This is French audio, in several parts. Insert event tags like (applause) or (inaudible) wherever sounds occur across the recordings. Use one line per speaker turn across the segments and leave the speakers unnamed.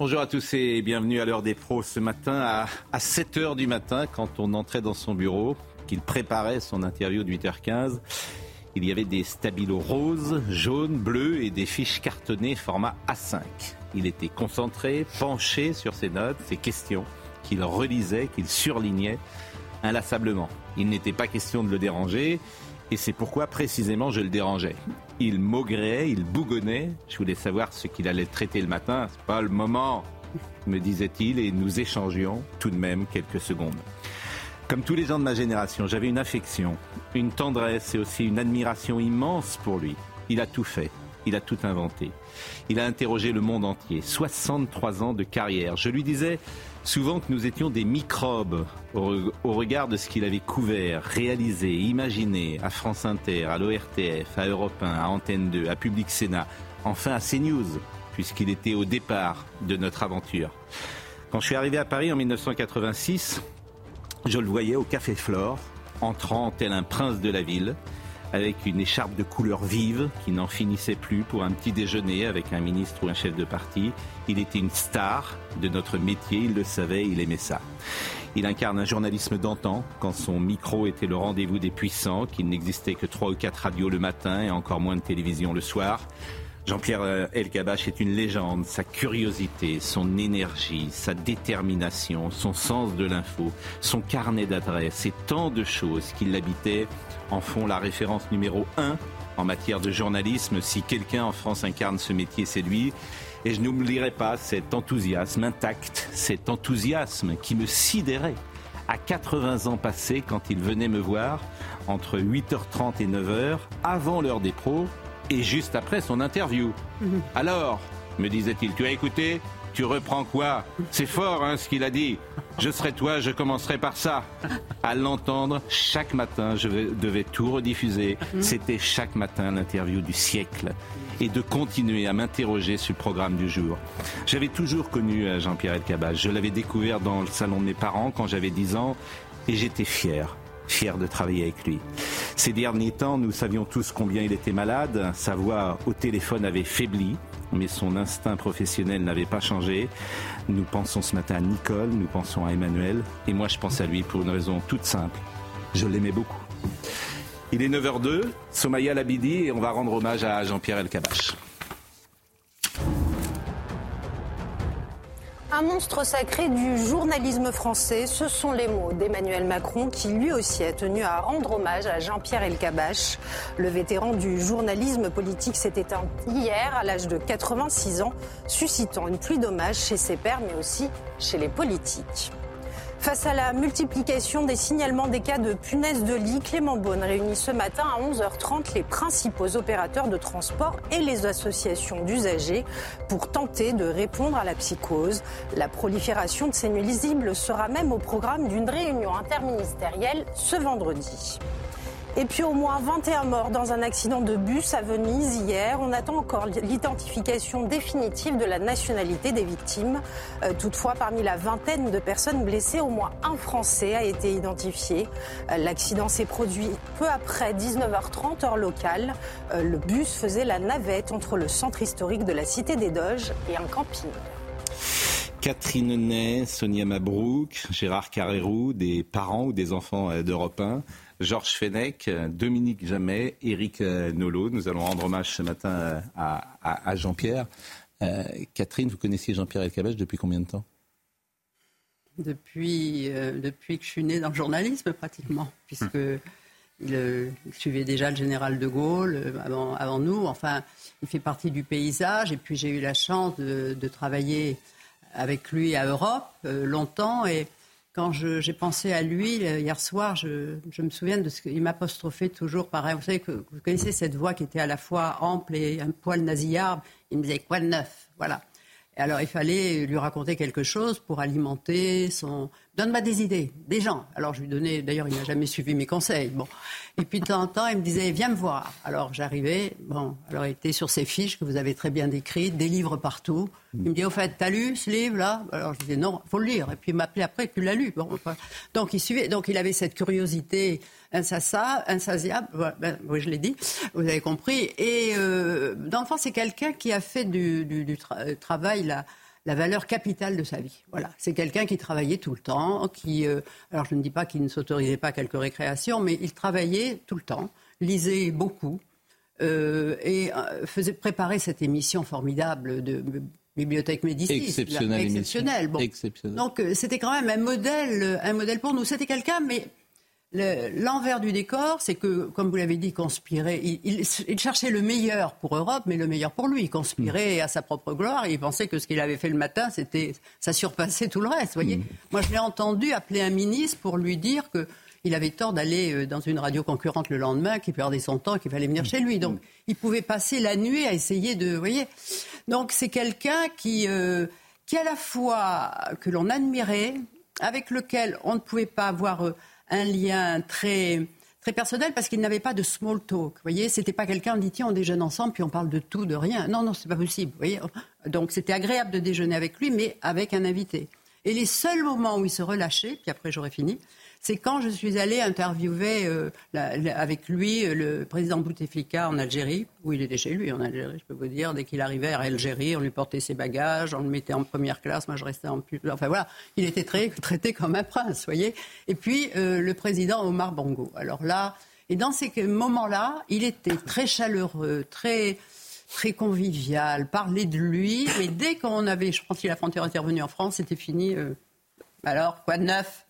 Bonjour à tous et bienvenue à l'heure des pros ce matin à, à 7h du matin quand on entrait dans son bureau, qu'il préparait son interview de 8h15. Il y avait des stabilos roses, jaunes, bleus et des fiches cartonnées format A5. Il était concentré, penché sur ses notes, ses questions, qu'il relisait, qu'il surlignait inlassablement. Il n'était pas question de le déranger, et c'est pourquoi précisément je le dérangeais. Il maugréait, il bougonnait, je voulais savoir ce qu'il allait traiter le matin, c'est pas le moment, me disait-il, et nous échangions tout de même quelques secondes. Comme tous les gens de ma génération, j'avais une affection, une tendresse et aussi une admiration immense pour lui. Il a tout fait, il a tout inventé. Il a interrogé le monde entier, 63 ans de carrière. Je lui disais souvent que nous étions des microbes au, regard de ce qu'il avait couvert, réalisé, imaginé à France Inter, à l'ORTF, à Europe 1, à Antenne 2, à Public Sénat, enfin à CNews, puisqu'il était au départ de notre aventure. Quand je suis arrivé à Paris en 1986, je le voyais au Café Flore, entrant tel un prince de la ville, avec une écharpe de couleur vive qui n'en finissait plus pour un petit déjeuner avec un ministre ou un chef de parti. Il était une star de notre métier, il le savait, il aimait ça. Il incarne un journalisme d'antan, quand son micro était le rendez-vous des puissants, qu'il n'existait que trois ou quatre radios le matin et encore moins de télévision le soir. Jean-Pierre euh, Elkabach est une légende. Sa curiosité, son énergie, sa détermination, son sens de l'info, son carnet d'adresses et tant de choses qui l'habitaient en font la référence numéro un en matière de journalisme. Si quelqu'un en France incarne ce métier, c'est lui. Et je n'oublierai pas cet enthousiasme intact, cet enthousiasme qui me sidérait à 80 ans passés quand il venait me voir entre 8h30 et 9h, avant l'heure des pros, et juste après son interview. Mhm. Alors, me disait-il, tu as écouté Tu reprends quoi C'est fort hein, ce qu'il a dit. Je serai toi, je commencerai par ça. À l'entendre, chaque matin, je devais tout rediffuser. C'était chaque matin l'interview du siècle. Et de continuer à m'interroger sur le programme du jour. J'avais toujours connu euh, Jean-Pierre Elkabbach. Je l'avais découvert dans le salon de mes parents quand j'avais 10 ans. Et j'étais fier fier de travailler avec lui. Ces derniers temps, nous savions tous combien il était malade. Sa voix au téléphone avait faibli, mais son instinct professionnel n'avait pas changé. Nous pensons ce matin à Nicole, nous pensons à Emmanuel, et moi je pense à lui pour une raison toute simple. Je l'aimais beaucoup. Il est 9h02, Somaya Labidi, et on va rendre hommage à Jean-Pierre Elkabach.
Un monstre sacré du journalisme français, ce sont les mots d'Emmanuel Macron qui lui aussi a tenu à rendre hommage à Jean-Pierre Elkabbach. Le vétéran du journalisme politique s'est éteint hier à l'âge de 86 ans, suscitant une pluie d'hommages chez ses pairs mais aussi chez les politiques. Face à la multiplication des signalements des cas de punaises de lit, Clément Beaune réunit ce matin à 11h30 les principaux opérateurs de transport et les associations d'usagers pour tenter de répondre à la psychose. La prolifération de ces nuisibles sera même au programme d'une réunion interministérielle ce vendredi. Et puis au moins 21 morts dans un accident de bus à Venise hier. On attend encore l'identification définitive de la nationalité des victimes. Euh, toutefois, parmi la vingtaine de personnes blessées, au moins un Français a été identifié. Euh, l'accident s'est produit peu après 19h30 heure locale. Euh, le bus faisait la navette entre le centre historique de la Cité des Doges et un camping.
Catherine Ney, Sonia Mabrouk, Gérard Carrérou, des parents ou des enfants d'Europe 1 Georges Fenech, Dominique Jamais, Éric euh, Nolot. Nous allons rendre hommage ce matin euh, à, Jean-Pierre. Euh, Catherine, vous connaissiez Jean-Pierre Elkabbach depuis combien de temps?
Depuis, depuis que je suis née dans le journalisme, pratiquement, puisque il, suivait déjà le général de Gaulle avant, avant, nous. Enfin, il fait partie du paysage. Et puis, j'ai eu la chance de, travailler avec lui à Europe longtemps. Et quand j'ai pensé à lui euh, hier soir, je, me souviens de ce qu'il m'apostrophait toujours pareil. Vous savez que vous connaissez cette voix qui était à la fois ample et un poil nasillarde. Il me disait quoi de neuf? Voilà alors, il fallait lui raconter quelque chose pour alimenter son. Donne-moi des idées, des gens. Alors, je lui donnais. D'ailleurs, il n'a jamais suivi mes conseils. Bon. Et puis, de temps en temps, il me disait Viens me voir. Alors, j'arrivais. Bon. Alors, il était sur ces fiches que vous avez très bien décrites, des livres partout. Il me dit Au fait, t'as lu ce livre-là? Alors, je disais Non, faut le lire. Et puis, il m'appelait après Tu l'as lu. Bon, Donc, il suivait. Donc, il avait cette curiosité insatiable. Ben, oui, je l'ai dit, vous avez compris. Et euh, dans le fond, c'est quelqu'un qui a fait du, travail la, la, valeur capitale de sa vie. Voilà, c'est quelqu'un qui travaillait tout le temps, qui, euh, alors je ne dis pas qu'il ne s'autorisait pas quelques récréations, mais il travaillait tout le temps, lisait beaucoup et faisait préparer cette émission formidable de Bibliothèque Médicis.
Exceptionnelle.
Exceptionnelle. Bon. Donc c'était quand même un modèle, un modèle pour nous. C'était quelqu'un, mais L'envers du décor, c'est que, comme vous l'avez dit, conspirer, il, cherchait le meilleur pour Europe, mais le meilleur pour lui. Il conspirait mm. à sa propre gloire. Et il pensait que ce qu'il avait fait le matin, c'était, ça surpassait tout le reste. Voyez. Mm. Moi, je l'ai entendu appeler un ministre pour lui dire qu'il avait tort d'aller euh, dans une radio concurrente le lendemain, qu'il perdait son temps, qu'il fallait venir mm. chez lui. Donc, il pouvait passer la nuit à essayer de, vous voyez. Donc, c'est quelqu'un qui, euh, qui à la fois que l'on admirait, avec lequel on ne pouvait pas avoir euh, un lien très très personnel parce qu'il n'avait pas de small talk. Vous voyez, c'était pas quelqu'un on dit tiens on déjeune ensemble puis on parle de tout de rien. Non non c'est pas possible. Vous voyez, donc c'était agréable de déjeuner avec lui mais avec un invité. Et les seuls moments où il se relâchait, puis après j'aurais fini, c'est quand je suis allée interviewer euh, avec lui euh, le président Bouteflika en Algérie, où il était chez lui en Algérie, je peux vous dire. Dès qu'il arrivait à Algérie, on lui portait ses bagages, on le mettait en première classe, moi je restais en plus. Enfin voilà, il était (laughs) traité comme un prince, voyez. Et puis euh, le président Omar Bongo. Alors là, et dans ces moments-là, il était très chaleureux, très très convivial, parlait de lui, mais dès qu'on avait, je pense la frontière intervenue en France, c'était fini. alors, quoi de neuf?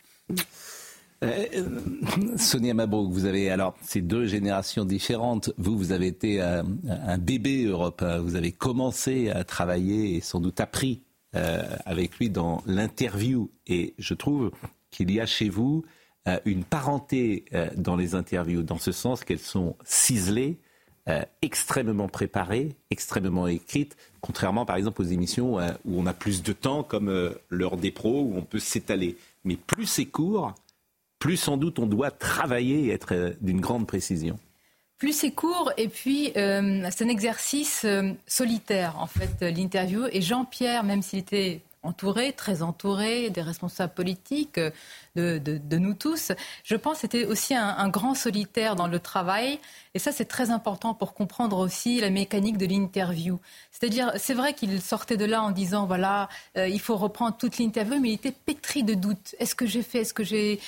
Sonia Mabrouk, vous avez alors ces deux générations différentes. Vous, vous avez été un, bébé Europe. Hein. Vous avez commencé à travailler et sans doute appris euh, avec lui dans l'interview. Et je trouve qu'il y a chez vous euh, une parenté dans les interviews, dans ce sens qu'elles sont ciselées, extrêmement préparées, extrêmement écrites, contrairement par exemple aux émissions où on a plus de temps, comme l'heure des pros, où on peut s'étaler. Mais plus c'est court, plus sans doute on doit travailler et être euh, d'une grande précision.
Plus c'est court et puis euh, c'est un exercice euh, solitaire en fait l'interview et Jean-Pierre même s'il était entouré, très entouré des responsables politiques, de, nous tous. Je pense que c'était aussi un, grand solitaire dans le travail. Et ça, c'est très important pour comprendre aussi la mécanique de l'interview. C'est-à-dire, c'est vrai qu'il sortait de là en disant, voilà, il faut reprendre toute l'interview, mais il était pétri de doutes. Est-ce que j'ai fait, est-ce que j'ai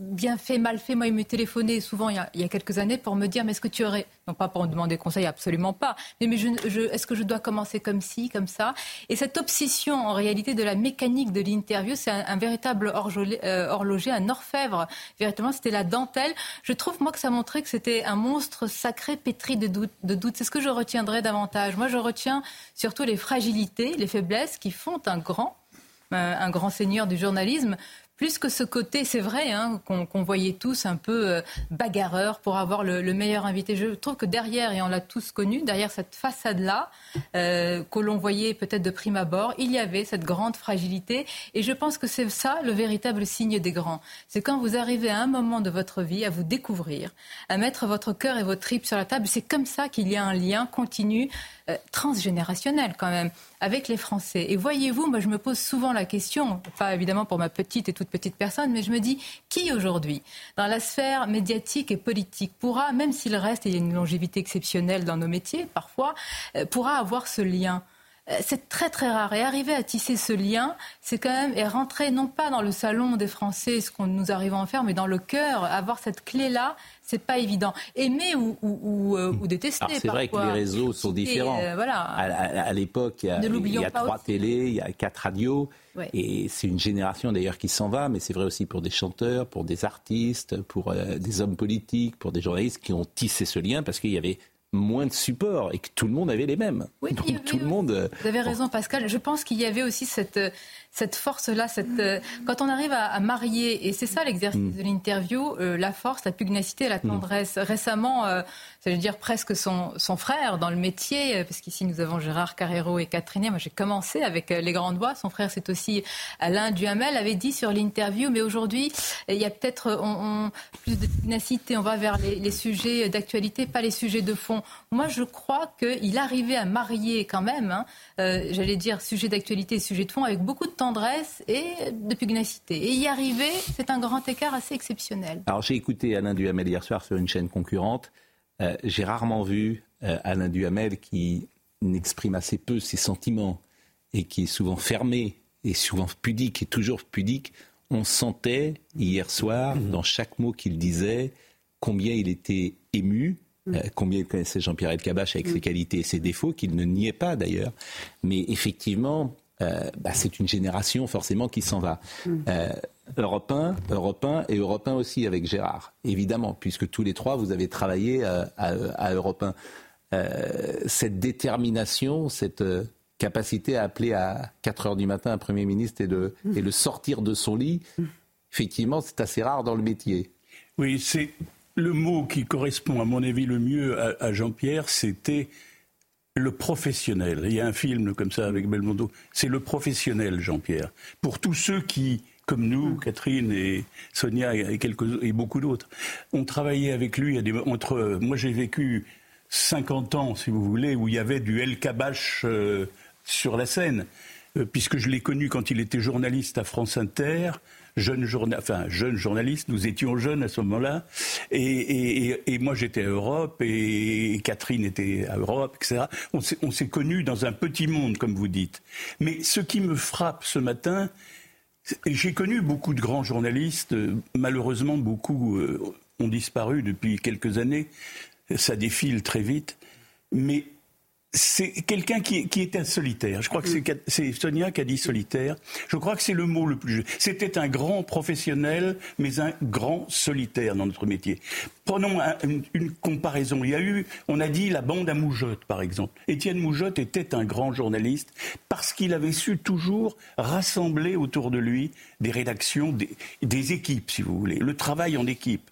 bien fait, mal fait. Moi, il me téléphonait souvent il y, a, quelques années pour me dire, mais est-ce que tu aurais, non pas pour me demander conseil, absolument pas, mais, mais est-ce que je dois commencer comme ci, comme ça? Et cette obsession, en réalité, de la mécanique de l'interview, c'est un, véritable euh, horloger, un orfèvre. Véritablement, c'était la dentelle. Je trouve, moi, que ça montrait que c'était un monstre sacré pétri de doutes. De. C'est ce que je retiendrai davantage. Moi, je retiens surtout les fragilités, les faiblesses qui font un grand euh, un grand seigneur du journalisme, plus que ce côté, c'est vrai, hein, qu'on voyait tous un peu euh, bagarreur pour avoir le, meilleur invité. Je trouve que derrière, et on l'a tous connu, derrière cette façade-là, euh, que l'on voyait peut-être de prime abord, il y avait cette grande fragilité. Et je pense que c'est ça le véritable signe des grands. C'est quand vous arrivez à un moment de votre vie à vous découvrir, à mettre votre cœur et votre tripes sur la table. C'est comme ça qu'il y a un lien continu, euh, transgénérationnel quand même avec les Français. Et voyez-vous, moi je me pose souvent la question, pas évidemment pour ma petite et toute petite personne, mais je me dis, qui aujourd'hui, dans la sphère médiatique et politique, pourra, même s'il reste, il y a une longévité exceptionnelle dans nos métiers parfois, euh, pourra avoir ce lien c'est très très rare. Et arriver à tisser ce lien, c'est quand même et rentrer non pas dans le salon des Français, ce qu'on nous arrive à en faire, mais dans le cœur, avoir cette clé-là, c'est pas évident. Aimer ou, ou, euh, ou, détester.
C'est vrai que les réseaux sont différents. Euh, voilà. À, l'époque, il y a, trois télés, il y a quatre radios. Et c'est une génération d'ailleurs qui s'en va, mais c'est vrai aussi pour des chanteurs, pour des artistes, pour des hommes politiques, pour des journalistes qui ont tissé ce lien parce qu'il y avait moins de support et que tout le monde avait les mêmes.
Oui,
Donc, tout le monde. Euh,
vous avez raison, Pascal. Je pense qu'il y avait aussi cette, cette force-là, cette, euh, quand on arrive à, marier, et c'est ça l'exercice mm. de l'interview, euh, la force, la pugnacité la mm. tendresse. Récemment, ça veut dire presque son, son frère dans le métier, parce qu'ici nous avons Gérard Carrero et Catherine. Moi j'ai commencé avec les grandes voix. Son frère c'est aussi Alain Duhamel, avait dit sur l'interview, mais aujourd'hui il y a peut-être on, plus de pugnacité, on va vers les, les sujets d'actualité, pas les sujets de fond. Moi je crois qu'il arrivait à marier quand même, hein, j'allais dire sujet d'actualité et sujet de fond, avec beaucoup de tendresse et de pugnacité. Et y arriver, c'est un grand écart assez exceptionnel.
Alors j'ai écouté Alain Duhamel hier soir sur une chaîne concurrente. Euh, j'ai rarement vu euh, Alain Duhamel qui n'exprime assez peu ses sentiments et qui est souvent fermé et souvent pudique et toujours pudique. On sentait hier soir, mmh. dans chaque mot qu'il disait, combien il était ému, mmh. euh, combien il connaissait Jean-Pierre Elkabach avec mmh. ses qualités et ses défauts, qu'il ne niait pas d'ailleurs. Mais effectivement, euh, bah, c'est une génération forcément qui s'en va. Mm. Euh, Europe 1, Europe 1 et Europe 1 aussi avec Gérard, évidemment, puisque tous les trois, vous avez travaillé euh, à, à, Europe 1. Euh, cette détermination, cette capacité à appeler à 4 heures du matin un Premier ministre et, de, mm. et le sortir de son lit, mm. effectivement, c'est assez rare dans le métier.
Oui, c'est le mot qui correspond à mon avis le mieux à, à Jean-Pierre, c'était le professionnel. Il y a un film comme ça avec Belmondo. C'est le professionnel, Jean-Pierre. Pour tous ceux qui, comme nous, Catherine et Sonia et, quelques, et beaucoup d'autres, ont travaillé avec lui. entre, moi, j'ai vécu 50 ans, si vous voulez, où il y avait du El Kabash euh, sur la scène, euh, puisque je l'ai connu quand il était journaliste à France Inter jeune, enfin, jeune journaliste, nous étions jeunes à ce moment-là, et, moi j'étais à Europe, et Catherine était à Europe, etc. On s'est connus dans un petit monde, comme vous dites. Mais ce qui me frappe ce matin, j'ai connu beaucoup de grands journalistes, malheureusement beaucoup euh, ont disparu depuis quelques années, ça défile très vite, mais c'est quelqu'un qui, qui était solitaire. Je crois que c'est Sonia qui a dit solitaire. Je crois que c'est le mot le plus juste. C'était un grand professionnel, mais un grand solitaire dans notre métier. Prenons une, comparaison. Il y a eu, on a dit la bande à Moujotte, par exemple. Étienne Moujotte était un grand journaliste parce qu'il avait su toujours rassembler autour de lui des rédactions, des, des équipes, si vous voulez, le travail en équipe.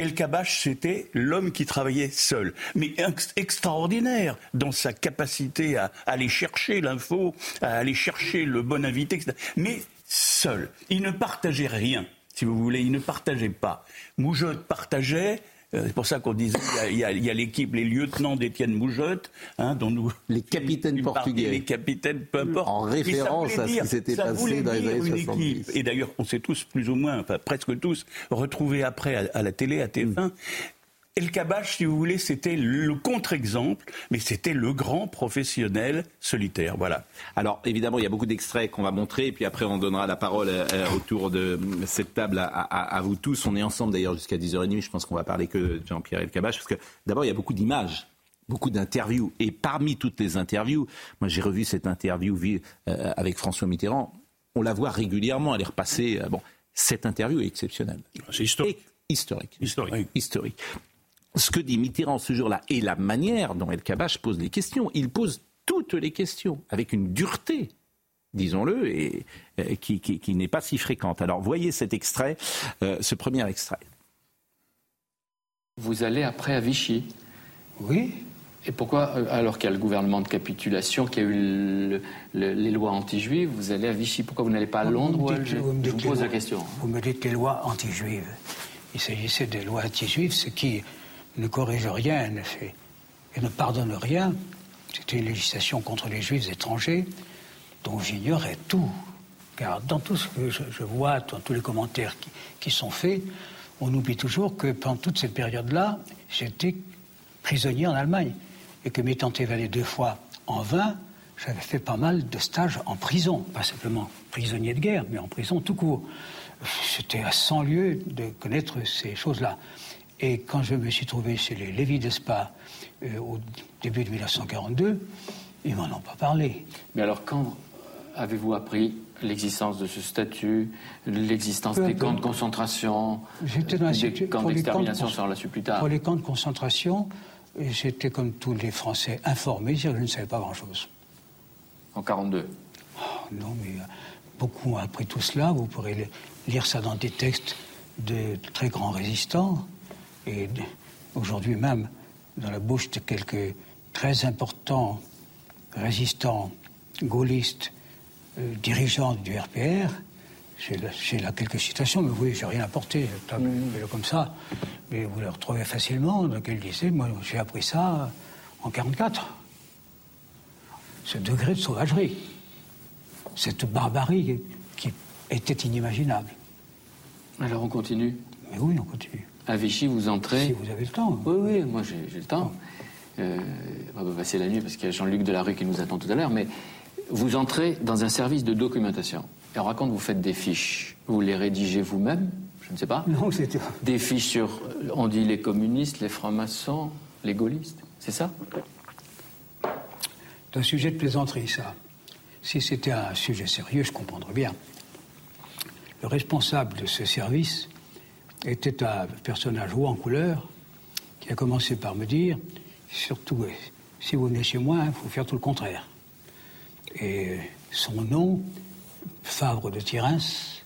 El Kabash, c'était l'homme qui travaillait seul, mais extraordinaire dans sa capacité à aller chercher l'info, à aller chercher le bon invité, etc. Mais seul. Il ne partageait rien, si vous voulez, il ne partageait pas. Moujotte partageait, c'est pour ça qu'on disait il y a, l'équipe, les lieutenants d'Étienne Moujotte, hein, dont nous
les capitaines portugais,
les capitaines, peu importe.
En référence à ce qui s'était passé dans les années 70.
et d'ailleurs, on s'est tous plus ou moins, enfin presque tous, retrouvés après à, à la télé, à TF1. El Kabash, si vous voulez, c'était le contre-exemple, mais c'était le grand professionnel solitaire. Voilà.
Alors, évidemment, il y a beaucoup d'extraits qu'on va montrer, et puis après, on donnera la parole euh, autour de cette table à, vous tous. On est ensemble d'ailleurs jusqu'à 10h30. Je pense qu'on va parler que de Jean-Pierre El Kabash, parce que d'abord, il y a beaucoup d'images beaucoup d'interviews. Et parmi toutes les interviews, moi j'ai revu cette interview euh, avec François Mitterrand, on la voit régulièrement, elle est repassée. Euh, bon, cette interview est exceptionnelle.
C'est historique.
historique.
Historique.
Historique ce que dit Mitterrand ce jour-là et la manière dont El Kabash pose les questions. Il pose toutes les questions avec une dureté, disons-le, et, qui, n'est pas si fréquente. Alors voyez cet extrait, euh, ce premier extrait.
Vous allez après à Vichy
Oui.
Et pourquoi, euh, alors qu'il y a le gouvernement de capitulation, qu'il y a eu les lois anti-juives, vous allez à Vichy? Pourquoi vous n'allez pas à Londres ou à Alger? Je vous pose la question.
Vous me dites les lois anti-juives. Il s'agissait des lois anti-juives, ce qui ne corrige rien ne et ne pardonne rien. C'était une législation contre les juifs étrangers dont j'ignorais tout. Car dans tout ce que je, vois, dans tous les commentaires qui, sont faits, on oublie toujours que pendant toute cette période-là, j'étais prisonnier en Allemagne. Et que m'étant évadé deux fois en vain, j'avais fait pas mal de stages en prison. Pas simplement prisonnier de guerre, mais en prison tout court. C'était à 100 lieues de connaître ces choses-là. Et quand je me suis trouvé chez les Lévis d'Espa euh, au début de 1942, ils m'en ont pas parlé.
Mais alors, quand avez-vous appris l'existence de ce statut, l'existence des camps de concentration,
J'étais dans
des camps d'extermination, ça on l'a su plus tard
Pour les camps de concentration, J'étais comme tous les Français informés, je ne savais pas grand-chose.
En 42
Non, mais euh, beaucoup ont appris tout cela. Vous pourrez lire ça dans des textes de très grands résistants. Et aujourd'hui même, dans la bouche de quelques très importants résistants gaullistes, euh, dirigeants du RPR, j'ai là, quelques citations, mais oui, j'ai rien apporté, mmh. comme ça. Mais vous les retrouvez facilement, donc il disait, moi j'ai appris ça en 44. Ce degré de sauvagerie, cette barbarie qui était inimaginable.
Alors on continue?
Mais oui, on continue.
À Vichy, vous entrez.
Si vous avez le temps.
Oui, oui, moi j'ai le temps. Euh, on va passer la nuit parce qu'il y a Jean-Luc Delarue qui nous attend tout à l'heure, mais vous entrez dans un service de documentation. Et on raconte, vous faites des fiches. Vous les rédigez vous-même Je ne sais pas.
Non, c'était.
Des fiches sur, on dit les communistes, les francs-maçons, les gaullistes. C'est ça?
C'est un sujet de plaisanterie, ça. Si c'était un sujet sérieux, je comprendrais bien. Le responsable de ce service était un personnage haut en couleur qui a commencé par me dire surtout, si vous venez chez moi, il faut faire tout le contraire. Et son nom, Fabre de Thérens,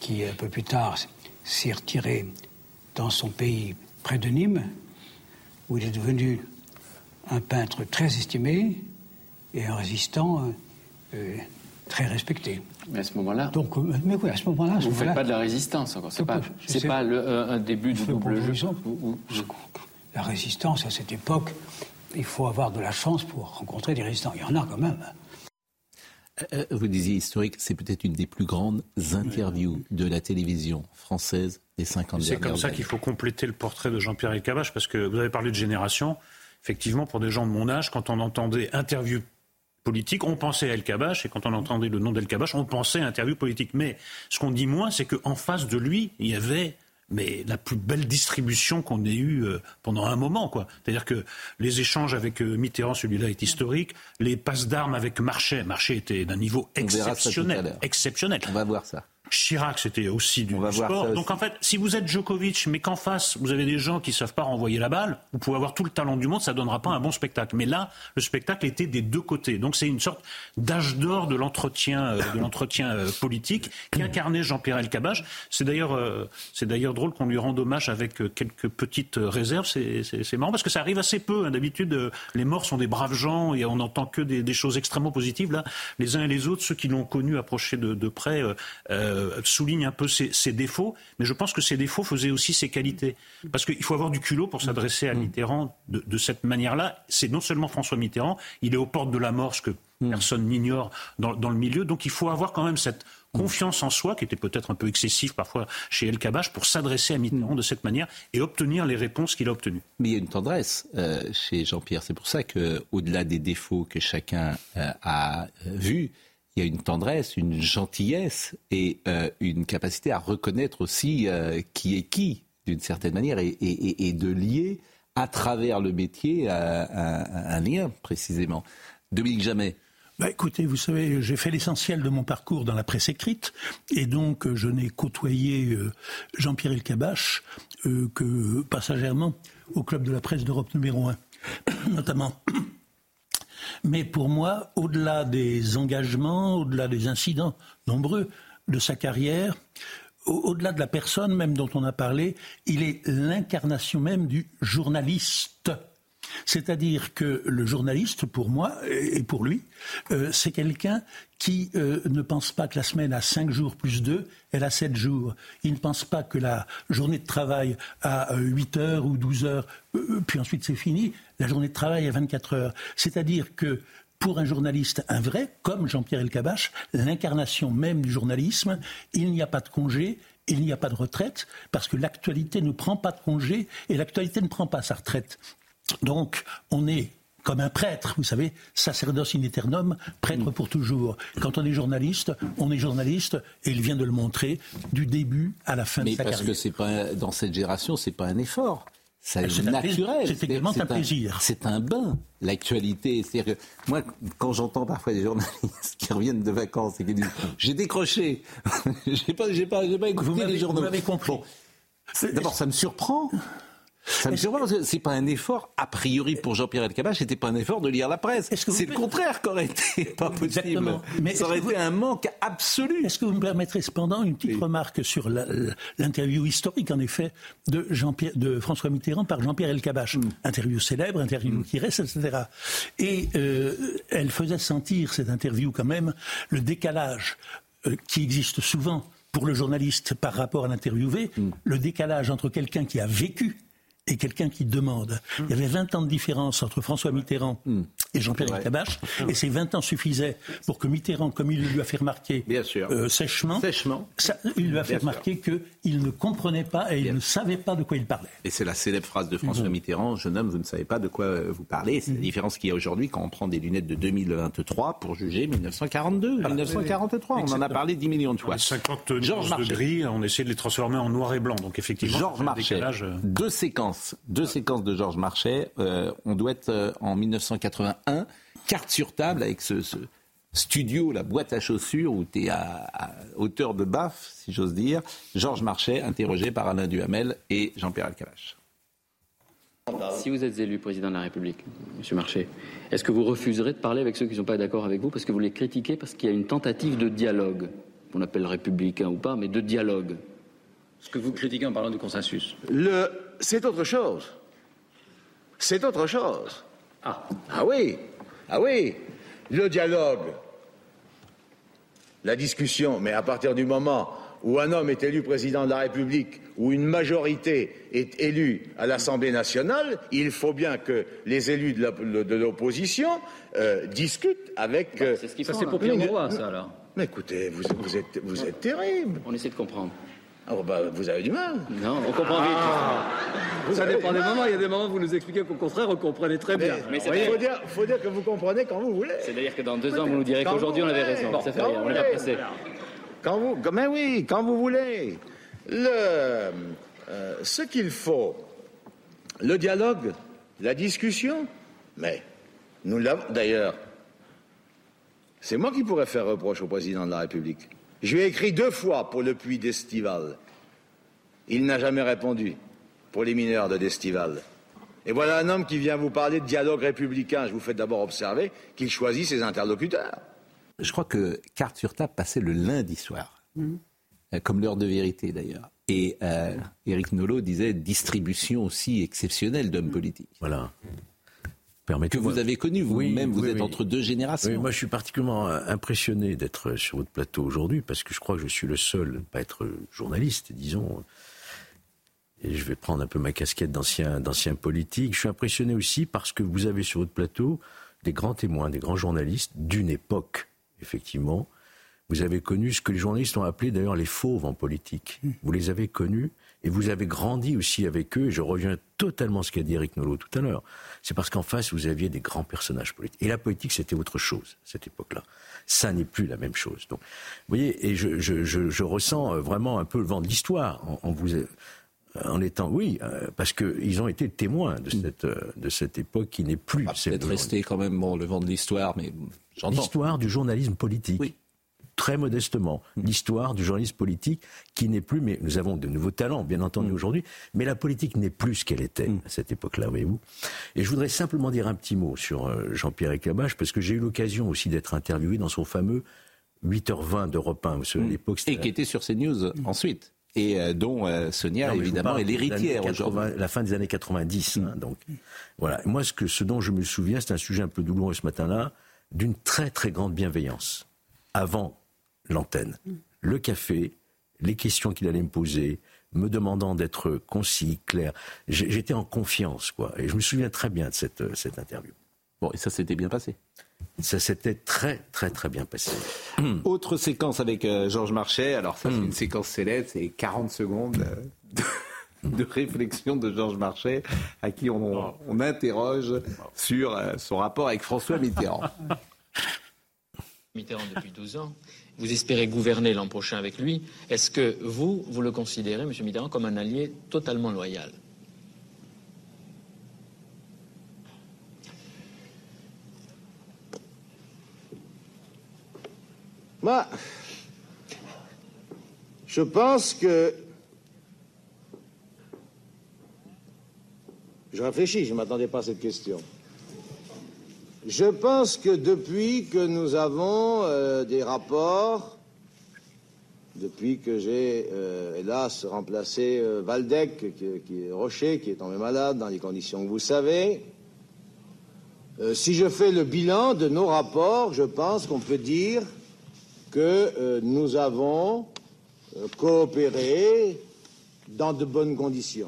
qui un peu plus tard s'est retiré dans son pays près de Nîmes, où il est devenu un peintre très estimé et un résistant euh, très respecté.
Mais à ce moment-là.
Donc, euh, mais oui, à ce moment-là.
Vous ne faites pas de la résistance encore. C'est pas, c'est pas euh, un début du double jeu.
La résistance à cette époque, il faut avoir de la chance pour rencontrer des résistants. Il y en a quand même.
Euh, vous disiez historique, c'est peut-être une des plus grandes interviews de la télévision française des 50
C'est comme ça qu'il faut compléter le portrait de Jean-Pierre Elkabbach, parce que vous avez parlé de génération. Effectivement, pour des gens de mon âge, quand on entendait interview politique, on pensait à El Kabash, et quand on entendait le nom d'El Kabash, on pensait à interview politique. Mais ce qu'on dit moins, c'est qu'en face de lui, il y avait mais la plus belle distribution qu'on ait eue euh, pendant un moment, quoi. C'est-à-dire que les échanges avec euh, Mitterrand, celui-là est historique. Les passes d'armes avec Marchais, Marchais était d'un niveau exceptionnel, exceptionnel.
On va voir ça.
Chirac, c'était aussi du, sport. Donc en fait, si vous êtes Djokovic, mais qu'en face, vous avez des gens qui ne savent pas renvoyer la balle, vous pouvez avoir tout le talent du monde, ça ne donnera pas un bon spectacle. Mais là, le spectacle était des deux côtés. Donc c'est une sorte d'âge d'or de l'entretien euh, de l'entretien euh, politique qui incarnait Jean-Pierre Elkabbach. C'est d'ailleurs euh, c'est d'ailleurs drôle qu'on lui rende hommage avec quelques petites réserves. C'est marrant parce que ça arrive assez peu. Hein. D'habitude, les morts sont des braves gens et on n'entend que des, choses extrêmement positives. Là, les uns et les autres, ceux qui l'ont connu approché de, de près. Euh, souligne un peu ses, défauts, mais je pense que ses défauts faisaient aussi ses qualités. Parce qu'il faut avoir du culot pour s'adresser à mm. Mitterrand de, cette manière-là. C'est non seulement François Mitterrand, il est aux portes de la mort, ce que mm. personne n'ignore dans, le milieu. Donc il faut avoir quand même cette confiance en soi, qui était peut-être un peu excessive parfois chez El Kabash, pour s'adresser à Mitterrand de cette manière et obtenir les réponses qu'il a obtenues.
Mais il y a une tendresse euh, chez Jean-Pierre. C'est pour ça qu'au-delà des défauts que chacun euh, a vus, il y a une tendresse, une gentillesse et euh, une capacité à reconnaître aussi euh, qui est qui, d'une certaine manière, et, de lier à travers le métier euh, un, lien, précisément. Dominique Jamais.
Bah écoutez, vous savez, j'ai fait l'essentiel de mon parcours dans la presse écrite, et donc je n'ai côtoyé Jean-Pierre Elkabach que passagèrement au club de la presse d'Europe numéro 1, (coughs) notamment mais pour moi, au-delà des engagements, au-delà des incidents nombreux de sa carrière, au-delà de la personne même dont on a parlé, il est l'incarnation même du journaliste. C'est-à-dire que le journaliste, pour moi et pour lui, euh, c'est quelqu'un qui euh, ne pense pas que la semaine a 5 jours plus 2, elle a 7 jours. Il ne pense pas que la journée de travail a 8 euh, heures ou 12 heures, puis ensuite c'est fini la journée de travail à 24 heures. C'est-à-dire que pour un journaliste, un vrai, comme Jean-Pierre Elkabach, l'incarnation même du journalisme, il n'y a pas de congé, il n'y a pas de retraite, parce que l'actualité ne prend pas de congé et l'actualité ne prend pas sa retraite. Donc, on est comme un prêtre, vous savez, sacerdoce in aeternum, prêtre pour toujours. Quand on est journaliste, on est journaliste, et il vient de le montrer, du début à la fin
de
sa
carrière. Mais parce que pas, dans cette génération, c'est pas un effort. C'est naturel.
C'est également un, plaisir.
C'est un bain, l'actualité. C'est-à-dire que moi, quand j'entends parfois des journalistes (laughs) qui reviennent de vacances et qui disent J'ai décroché, (laughs) j'ai pas, pas, pas écouté les journaux.
Vous m'avez compris.
D'abord, ça me surprend. Ça me surprend parce que c'est pas un effort, a priori pour Jean-Pierre Elkabbach, c'était pas un effort de lire la presse. C'est le contraire qui aurait été (laughs) pas possible. Mais ça aurait été un manque absolu.
Est-ce que vous me permettrez cependant une petite remarque sur l'interview historique, en effet, de, Jean de François Mitterrand par Jean-Pierre Elkabbach mm. Interview célèbre, interview mm. qui reste, etc. Et euh, elle faisait sentir, cette interview quand même, le décalage euh, qui existe souvent pour le journaliste par rapport à l'interviewé, mm. le décalage entre quelqu'un qui a vécu et quelqu'un qui demande. Il y avait 20 ans de différence entre François Mitterrand hmm. Et Jean-Pierre Elkabbach, et ces 20 ans suffisaient pour que Mitterrand, comme il lui a fait remarquer euh, sèchement,
sèchement.
il lui a fait remarquer qu'il ne comprenait pas et il ne savait pas de quoi il parlait.
Et c'est la célèbre phrase de François hmm. Mitterrand, jeune homme, vous ne savez pas de quoi euh, vous parlez. C'est la hmm. différence qu'il y a aujourd'hui quand on prend des lunettes de 2023 pour juger 1942, 1943. On en a parlé 10 millions de fois.
50 Georges de gris, on essaie de les transformer en noir et blanc. Donc effectivement,
Georges Marchais, euh, deux séquences deux séquences de Georges Marchais. Euh, on doit être euh, en 1981, carte sur table avec ce, studio, la boîte à chaussures, où tu es à, hauteur de baffe, si j'ose dire. Georges Marchais, interrogé par Alain Duhamel et Jean-Pierre Alcalache.
Si vous êtes élu président de la République, M. Marchais, est-ce que vous refuserez de parler avec ceux qui ne sont pas d'accord avec vous parce que vous les critiquez parce qu'il y a une tentative de dialogue, on appelle républicain ou pas, mais de dialogue? Ce que vous critiquez en parlant de consensus.
Le c'est autre chose. C'est autre chose.
Ah.
ah oui, ah oui. Le dialogue, la discussion, mais à partir du moment où un homme est élu président de la République, où une majorité est élue à l'Assemblée nationale, il faut bien que les élus de l'opposition euh, discutent avec.
Bah, c'est ce qu'ils font. Ça, c'est pour Pierre ça, alors.
Mais écoutez, vous, êtes, vous êtes terrible.
On essaie de comprendre.
Oh bah, vous avez du mal.
Non, on comprend vite. Ah. ça dépend des moments. Il y a des moments où vous nous expliquez qu'au contraire, vous comprenez très bien.
Mais, il faut dire, faut dire, que vous comprenez quand vous voulez.
C'est-à-dire que dans deux ans, vous nous direz qu'aujourd'hui, on avait raison. ça fait rien, on n'est pas pressé.
Quand vous, mais oui, quand vous voulez. Le, euh, ce qu'il faut, le dialogue, la discussion, mais nous l'avons d'ailleurs. C'est moi qui pourrais faire reproche au président de la République. Je lui ai écrit deux fois pour le puits d'Estival. Il n'a jamais répondu pour les mineurs de d'Estival. Et voilà un homme qui vient vous parler de dialogue républicain. Je vous fais d'abord observer qu'il choisit ses interlocuteurs.
Je crois que Carte sur table passait le lundi soir, mmh. euh, comme l'heure de vérité d'ailleurs. Et euh, Éric Nolot disait distribution aussi exceptionnelle d'hommes politiques.
Voilà
que vous avez connu vous-même, vous êtes entre deux générations.
moi, je suis particulièrement euh, impressionné d'être sur votre plateau aujourd'hui parce que je crois que je suis le seul à ne pas être journaliste, disons. Et je vais prendre un peu ma casquette d'ancien, d'ancien politique. Je suis impressionné aussi parce que vous avez sur votre plateau des grands témoins, des grands journalistes d'une époque, effectivement. Vous avez connu ce que les journalistes ont appelé d'ailleurs les fauves en politique. Vous les avez connus et vous avez grandi aussi avec eux. Et je reviens totalement à ce qu'a dit Eric Nolot tout à l'heure c'est parce qu'en face, vous aviez des grands personnages politiques. Et la politique, c'était autre chose, cette époque-là. Ça n'est plus la même chose. Donc, vous voyez, et je, ressens euh, vraiment un peu le vent de l'histoire en, vous euh, en étant, oui, euh, parce qu'ils ont été témoins de cette, de cette époque qui n'est plus.
Peut-être resté quand même bon, le vent de l'histoire, mais
j'entends. L'histoire du journalisme politique. Oui très modestement l'histoire du journalisme politique qui n'est plus, mais nous avons de nouveaux talents, bien entendu, mm. aujourd'hui, mais la politique n'est plus ce qu'elle était mm. à cette époque-là, voyez-vous. Et je voudrais simplement dire un petit mot sur euh, Jean-Pierre Ecabache, parce que j'ai eu l'occasion aussi d'être interviewé dans son fameux 8h20 d'Europe 1, à
mm. l'époque. Et qui était sur CNews ensuite et euh, dont euh, Sonia évidemment est l'héritière
La fin des années 90. Hein, donc voilà. Moi, ce, que, ce dont je me souviens, c'est un sujet un peu douloureux ce matin-là, d'une très très grande bienveillance avant l'antenne. Le café, les questions qu'il allait me poser, me demandant d'être concis, clair. J'étais en confiance, quoi. Et je me souviens très bien de cette, euh, cette interview.
Bon, et ça s'était bien passé?
Ça s'était très très très bien passé. (clears throat)
Autre séquence avec euh, Georges Marchais. Alors ça, c'est une séquence célèbre, c'est 40 secondes euh, (laughs) de, réflexion de Georges Marchais, à qui on, on interroge sur son rapport avec François Mitterrand.
Mitterrand depuis 12 ans vous espérez gouverner l'an prochain avec lui, est-ce que vous, vous le considérez, M. Mitterrand, comme un allié totalement loyal?
Moi, je pense que Je réfléchis, je ne m'attendais pas à cette question. Je pense que depuis que nous avons euh, des rapports, depuis que j'ai, euh, hélas, remplacé euh, Valdec, qui, est Rocher, qui est tombé malade dans les conditions que vous savez, si je fais le bilan de nos rapports, je pense qu'on peut dire que nous avons coopéré dans de bonnes conditions.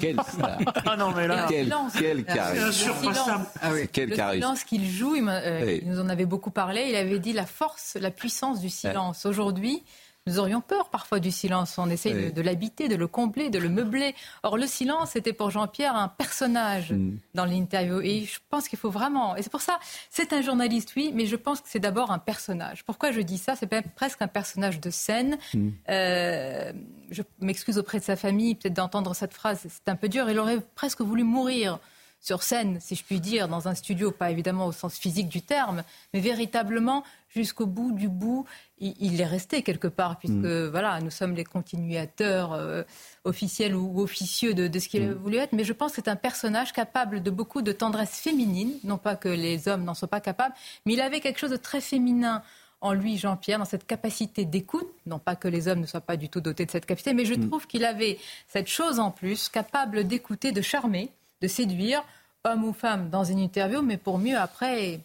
Quel (laughs)
Ah non, mais là,
quel, quel
charisme. Ah oui. Quel le silence qu'il joue, il, euh, il, nous en avait beaucoup parlé. Il avait dit la force, la puissance du silence. Aujourd'hui, nous aurions peur parfois du silence. On essaye de, l'habiter, de le combler, de le meubler. Or, le silence était pour Jean-Pierre un personnage mm. dans l'interview. Et je pense qu'il faut vraiment. Et c'est pour ça, c'est un journaliste, oui, mais je pense que c'est d'abord un personnage. Pourquoi je dis ça? C'est presque un personnage de scène. Mm. Euh, je m'excuse auprès de sa famille, peut-être d'entendre cette phrase, c'est un peu dur. Il aurait presque voulu mourir sur scène, si je puis dire, dans un studio, pas évidemment au sens physique du terme, mais véritablement jusqu'au bout du bout, il, est resté quelque part, puisque mm. voilà, nous sommes les continuateurs euh, officiels ou, officieux de, ce qu'il a mm. voulu être. Mais je pense que c'est un personnage capable de beaucoup de tendresse féminine, non pas que les hommes n'en soient pas capables, mais il avait quelque chose de très féminin en lui, Jean-Pierre, dans cette capacité d'écoute. Non pas que les hommes ne soient pas du tout dotés de cette capacité, mais je mm. trouve qu'il avait cette chose en plus, capable d'écouter, de charmer de séduire homme ou femme dans une interview, mais pour mieux après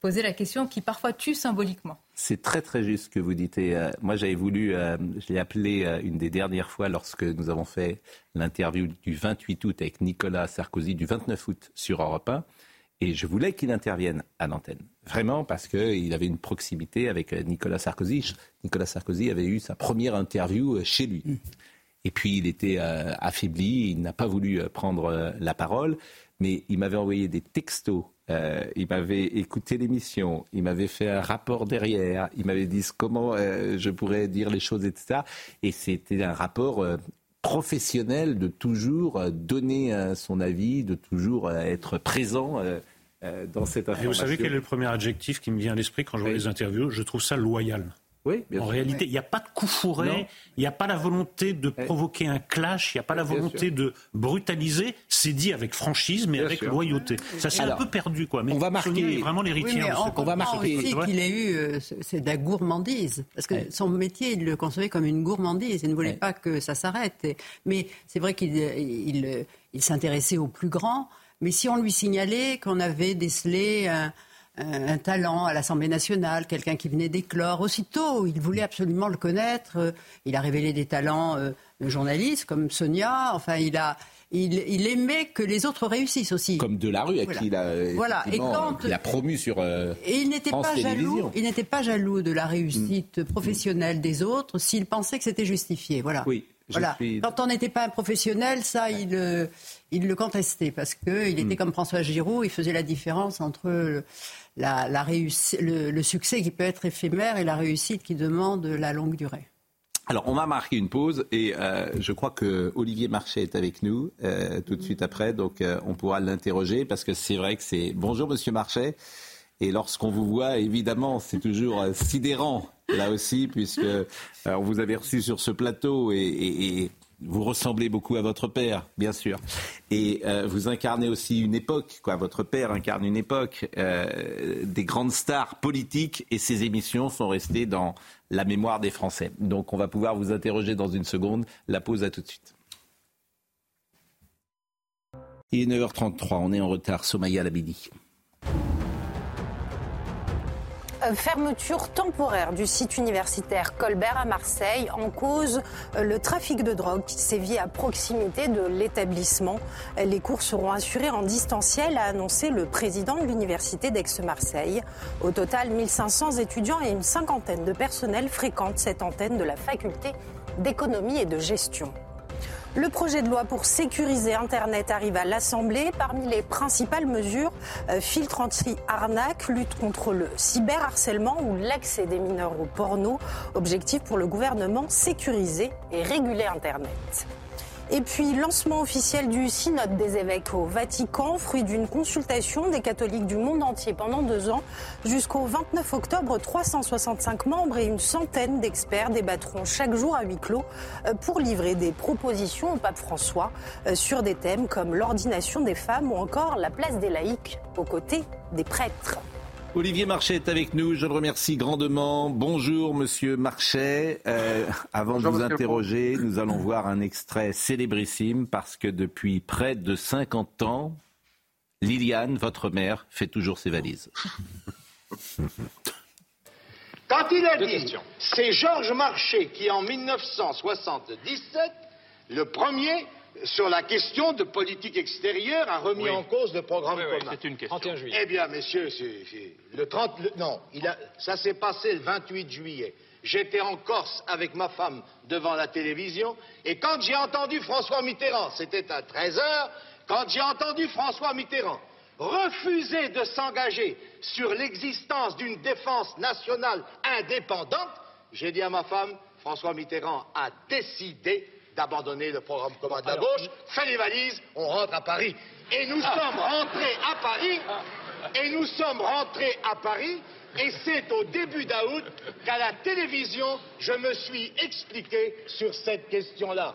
poser la question qui parfois tue symboliquement.
C'est très très juste ce que vous dites. Euh, moi j'avais voulu, euh, je l'ai appelé euh, une des dernières fois lorsque nous avons fait l'interview du 28 août avec Nicolas Sarkozy du 29 août sur Europe 1. Et je voulais qu'il intervienne à l'antenne. Vraiment parce qu'il avait une proximité avec Nicolas Sarkozy. Nicolas Sarkozy avait eu sa première interview chez lui. Et puis il était euh, affaibli, il n'a pas voulu euh, prendre euh, la parole, mais il m'avait envoyé des textos, il m'avait écouté l'émission, il m'avait fait un rapport derrière, il m'avait dit comment je pourrais dire les choses, etc. Et c'était un rapport professionnel de toujours donner son avis, de toujours être présent dans cette information.
Et vous savez quel est le premier adjectif qui me vient à l'esprit quand je vois les interviews? Je trouve ça loyal en réalité, il n'y a pas de coup fourré, il n'y a pas la volonté de provoquer un clash, il n'y a pas la volonté de brutaliser. C'est dit avec franchise, mais avec loyauté. Ça s'est un peu perdu, quoi.
Mais on va marquer
vraiment l'héritier. on, va marquer. qu'il ait eu, euh, c'est de la gourmandise, parce que son métier, il le concevait comme une gourmandise. Il ne voulait pas que ça s'arrête. Mais c'est vrai qu'il il, s'intéressait aux plus grands. Mais si on lui signalait qu'on avait décelé un, un talent à l'Assemblée nationale, quelqu'un qui venait d'éclore. Aussitôt, il voulait absolument le connaître. Il a révélé des talents euh, de journalistes comme Sonia. Enfin, il a. Il, aimait que les autres réussissent aussi.
Comme Delarue, à qui il a, voilà. et quand, il a promu sur euh, et il n'était pas
jaloux. Il n'était pas jaloux de la réussite mm. professionnelle des autres s'il pensait que c'était justifié. Voilà.
Oui.
Voilà. Quand on n'était pas un professionnel, ça, il, euh, il le contestait parce qu'il était mm. comme François Giroud, il faisait la différence entre le, succès qui peut être éphémère et la réussite qui demande la longue durée.
Alors, on va marquer une pause et euh, je crois que Olivier Marchais est avec nous euh, tout de suite après, donc euh, on pourra l'interroger parce que c'est vrai que c'est bonjour Monsieur Marchais. Et lorsqu'on vous voit, évidemment, c'est toujours sidérant là aussi, puisque on vous avait reçu sur ce plateau et vous ressemblez beaucoup à votre père, bien sûr. Et euh, vous incarnez aussi une époque, quoi. Votre père incarne une époque, euh, des grandes stars politiques, et ces émissions sont restées dans la mémoire des Français. Donc on va pouvoir vous interroger dans une seconde. La pause à tout de suite. Il est 9h33, on est en retard. Somaya Labidi.
Fermeture temporaire du site universitaire Colbert à Marseille en cause euh, le trafic de drogue qui sévit à proximité de l'établissement. Les cours seront assurés en distanciel, a annoncé le président de l'université d'Aix-Marseille. Au total, 1500 étudiants et une cinquantaine de personnels fréquentent cette antenne de la faculté d'économie et de gestion. Le projet de loi pour sécuriser Internet arrive à l'Assemblée. Parmi les principales mesures, euh, filtre anti-arnaque, lutte contre le cyberharcèlement ou l'accès des mineurs au porno. Objectif pour le gouvernement, sécuriser et réguler Internet. Et puis, lancement officiel du synode des évêques au Vatican, fruit d'une consultation des catholiques du monde entier pendant deux ans. Jusqu'au 29 octobre, 365 membres et une centaine d'experts débattront chaque jour à huis clos euh, pour livrer des propositions au pape François euh, sur des thèmes comme l'ordination des femmes ou encore la place des laïcs aux côtés des prêtres.
Olivier Marchais est avec nous, je le remercie grandement. Bonjour Monsieur Marchais. Euh, avant de vous interroger, nous allons voir un extrait célébrissime parce que depuis près de 50 ans, Liliane, votre mère, fait toujours ses valises. (laughs)
Quand il a dit, c'est Georges Marchais qui en 1977, le premier, sur la question de politique extérieure a remis en cause le programme commun.
c'est une question. 31
juillet. Eh bien, messieurs, le 30... non, il a, ça s'est passé le 28 juillet. J'étais en Corse avec ma femme devant la télévision, et quand j'ai entendu François Mitterrand, c'était à 13 heures, quand j'ai entendu François Mitterrand refuser de s'engager sur l'existence d'une défense nationale indépendante, j'ai dit à ma femme, François Mitterrand a décidé d'abandonner le programme commun de la gauche, fait les valises, on rentre à Paris. Et nous ah. sommes rentrés à Paris, et nous sommes rentrés à Paris, et c'est au début d'août qu'à la télévision, je me suis expliqué sur cette question-là.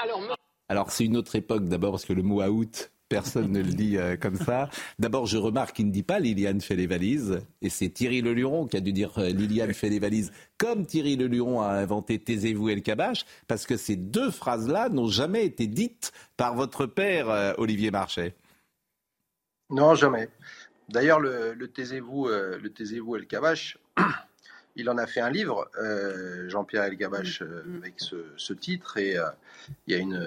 Alors, c'est une autre époque d'abord, parce que le mot août Personne ne le dit euh, comme ça. D'abord, je remarque qu'il ne dit pas Liliane fait les valises. Et c'est Thierry Leluron qui a dû dire euh, Liliane fait les valises. Comme Thierry Leluron a inventé Taisez-vous et le cabache. Parce que ces deux phrases-là n'ont jamais été dites par votre père, euh, Olivier Marchais.
Non, jamais. D'ailleurs, le, Taisez-vous le taisez-vous et le cabache, (clears throat) il en a fait un livre, Jean-Pierre Elgabache, avec ce, ce, titre. Et il y a une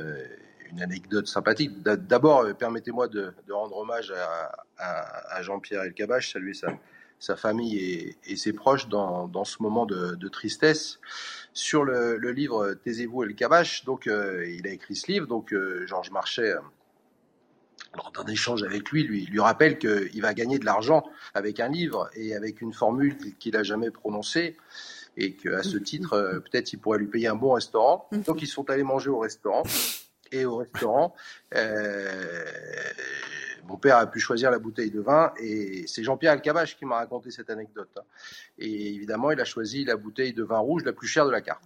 une anecdote sympathique. D'abord, euh, permettez-moi de, rendre hommage à, Jean-Pierre Elkabach, saluer sa, sa famille et, ses proches dans, ce moment de, tristesse. Sur le, livre Taisez-vous Elkabach, donc euh, il a écrit ce livre, donc euh, Georges Marchais lors d'un échange avec lui, lui, lui rappelle qu'il va gagner de l'argent avec un livre et avec une formule qu'il n'a jamais prononcée et qu'à ce titre, peut-être il pourrait lui payer un bon restaurant. Donc ils sont allés manger au restaurant et au restaurant. Euh, mon père a pu choisir la bouteille de vin et c'est Jean-Pierre Alcabache qui m'a raconté cette anecdote. Hein. Et évidemment, il a choisi la bouteille de vin rouge la plus chère de la carte.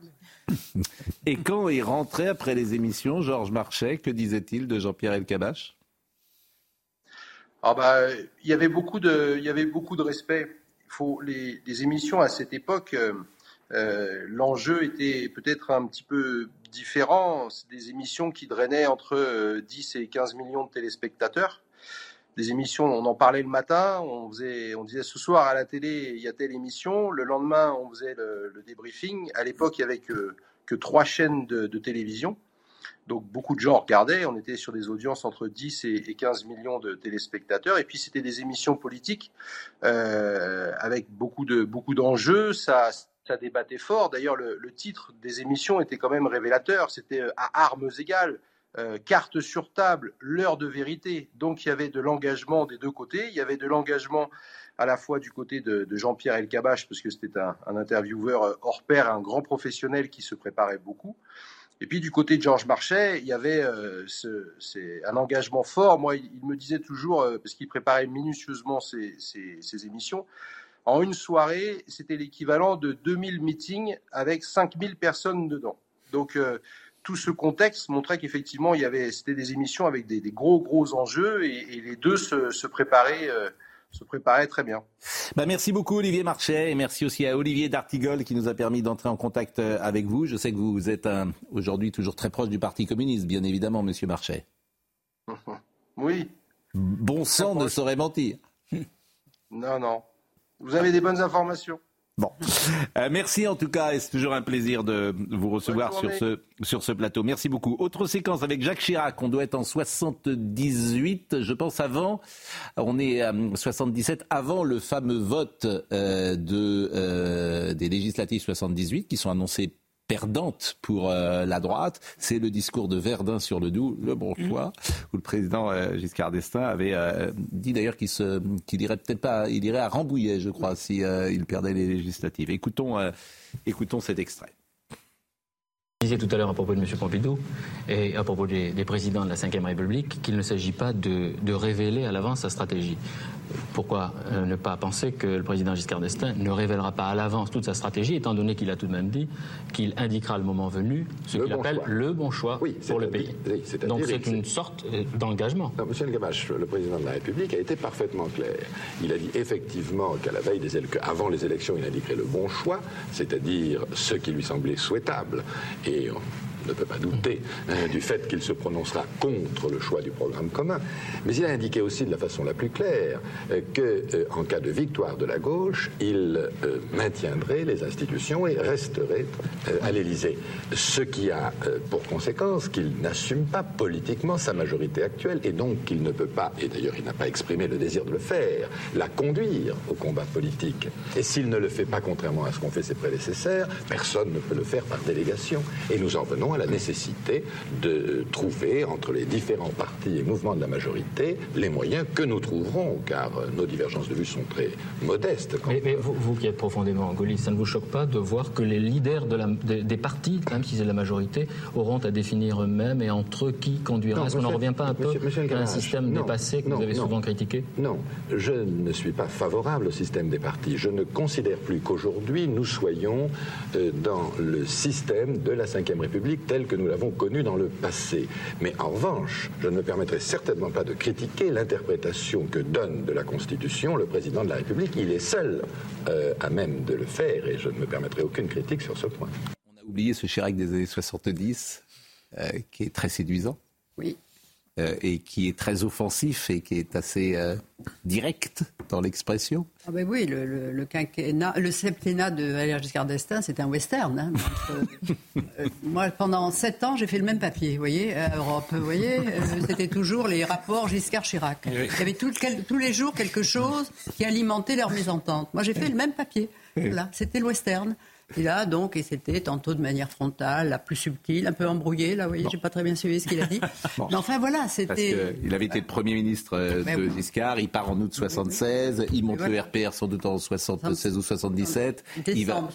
Et quand il rentrait après les émissions, Georges Marchais, que disait-il de Jean-Pierre Elkabach
ah bah, il y avait beaucoup de, il y avait beaucoup de respect. Il faut les, émissions à cette époque. Euh, euh, l'enjeu était peut-être un petit peu différent. C'est des émissions qui drainaient entre 10 euh, et 15 millions de téléspectateurs. Des émissions, on en parlait le matin, on, faisait, on disait ce soir à la télé, il y a telle émission. Le lendemain, on faisait le, débriefing. À l'époque, il n'y avait que, trois chaînes de, télévision. Donc beaucoup de gens regardaient, on était sur des audiences entre 10 et 15 millions de téléspectateurs. Et puis c'était des émissions politiques euh, avec beaucoup de beaucoup d'enjeux. Ça débattait fort. D'ailleurs, le, titre des émissions était quand même révélateur. C'était euh, à armes égales, euh, carte sur table, l'heure de vérité. Donc, il y avait de l'engagement des deux côtés. Il y avait de l'engagement à la fois du côté de, Jean-Pierre Elkabach, parce que c'était un, intervieweur euh, hors pair, un grand professionnel qui se préparait beaucoup. Et puis du côté de Georges Marchais, il y avait ce, un engagement fort. Moi, il, me disait toujours, parce qu'il préparait minutieusement ses émissions, en une soirée, c'était l'équivalent de 2000 meetings avec 5000 personnes dedans. Donc euh, tout ce contexte montrait qu'effectivement, il y avait, c'était des émissions avec des, gros gros enjeux et, les deux se, préparaient. Euh, se préparaient très bien.
Bah merci beaucoup Olivier Marchais et merci aussi à Olivier D'Artigol qui nous a permis d'entrer en contact euh, avec vous. Je sais que vous êtes aujourd'hui toujours très proche du Parti communiste, bien évidemment, Monsieur Marchais. (laughs)
Oui.
Bon sang ne saurait mentir.
Non, non. Vous avez des bonnes informations.
Bon. Euh, merci en tout cas, et c'est toujours un plaisir de vous recevoir sur ce, sur ce plateau. Merci beaucoup. Autre séquence avec Jacques Chirac, on doit être en 78, je pense avant, on est à 77, avant le fameux vote euh, de, euh, des législatives 78 qui sont annoncées perdante pour euh, la droite. C'est le discours de Verdun sur le Doubs, le bon mmh. où le président euh, Giscard d'Estaing avait euh, dit d'ailleurs qu'il se, irait peut-être pas, il irait à Rambouillet, je crois, si il perdait les législatives. Écoutons, cet extrait.
disais tout à l'heure à propos de M. Pompidou et à propos des, présidents de la Ve République qu'il ne s'agit pas de, révéler à l'avance sa stratégie. Pourquoi euh, ne pas penser que le président Giscard d'Estaing ne révélera pas à l'avance toute sa stratégie, étant donné qu'il a tout de même dit qu'il indiquera le moment venu ce qu'il appelle le bon choix pour le pays. Donc c'est une sorte euh, d'engagement.
Monsieur Gamache, le président de la République a été parfaitement clair. Il a dit effectivement qu'à la veille des avant les élections, il indiquerait le bon choix, c'est-à-dire ce qui lui semblait souhaitable et ne peut pas douter hein, du fait qu'il se prononcera contre le choix du programme commun. Mais il a indiqué aussi de la façon la plus claire euh, que, euh, en cas de victoire de la gauche, il euh, maintiendrait les institutions et resterait à l'Élysée. Ce qui a pour conséquence qu'il n'assume pas politiquement sa majorité actuelle et donc qu'il ne peut pas, et d'ailleurs il n'a pas exprimé le désir de le faire, la conduire au combat politique. Et s'il ne le fait pas contrairement à ce qu'ont fait ses prédécesseurs, personne ne peut le faire par délégation. Et nous en venons à la nécessité de trouver entre les différents partis et mouvements de la majorité les moyens que nous trouverons, car nos divergences de vues sont très modestes.
Mais, vous, qui êtes profondément gaulliste, ça ne vous choque pas de voir que les leaders de la, des, partis, même si c'est la majorité, auront à définir eux-mêmes et entre eux qui conduira? Est-ce qu'on n'en revient pas un peu à un système dépassé que vous avez souvent critiqué?
Non, je ne suis pas favorable au système des partis. Je ne considère plus qu'aujourd'hui nous soyons euh, dans le système de la Ve République tel que nous l'avons connu dans le passé. Mais en revanche, je ne me permettrai certainement pas de critiquer l'interprétation que donne de la Constitution le président de la République. Il est seul euh, à même de le faire et je ne me permettrai aucune critique sur ce point.
On a oublié ce Chirac des années 70 euh, qui est très séduisant.
Oui.
Euh, et qui est très offensif et qui est assez euh, direct dans l'expression.
Ah ben oui, le, le, quinquennat, le septennat de Valéry Giscard d'Estaing, c'était un western. Hein. Euh, moi, pendant sept ans, j'ai fait le même papier, vous voyez, à Europe. Vous voyez, c'était toujours les rapports Giscard-Chirac. Il y avait tous les jours quelque chose qui alimentait leur mésentente. Moi, j'ai fait le même papier. Voilà, c'était le western. Et là, donc, et c'était tantôt de manière frontale, la plus subtile, un peu embrouillée. Là, vous voyez, j'ai pas très bien suivi ce qu'il a dit. (laughs) Mais enfin, voilà, c'était.
Il avait été le Premier ministre euh, de Giscard, il part en août 76, il monte le RPR sans doute en 76 ou 77.
Il va,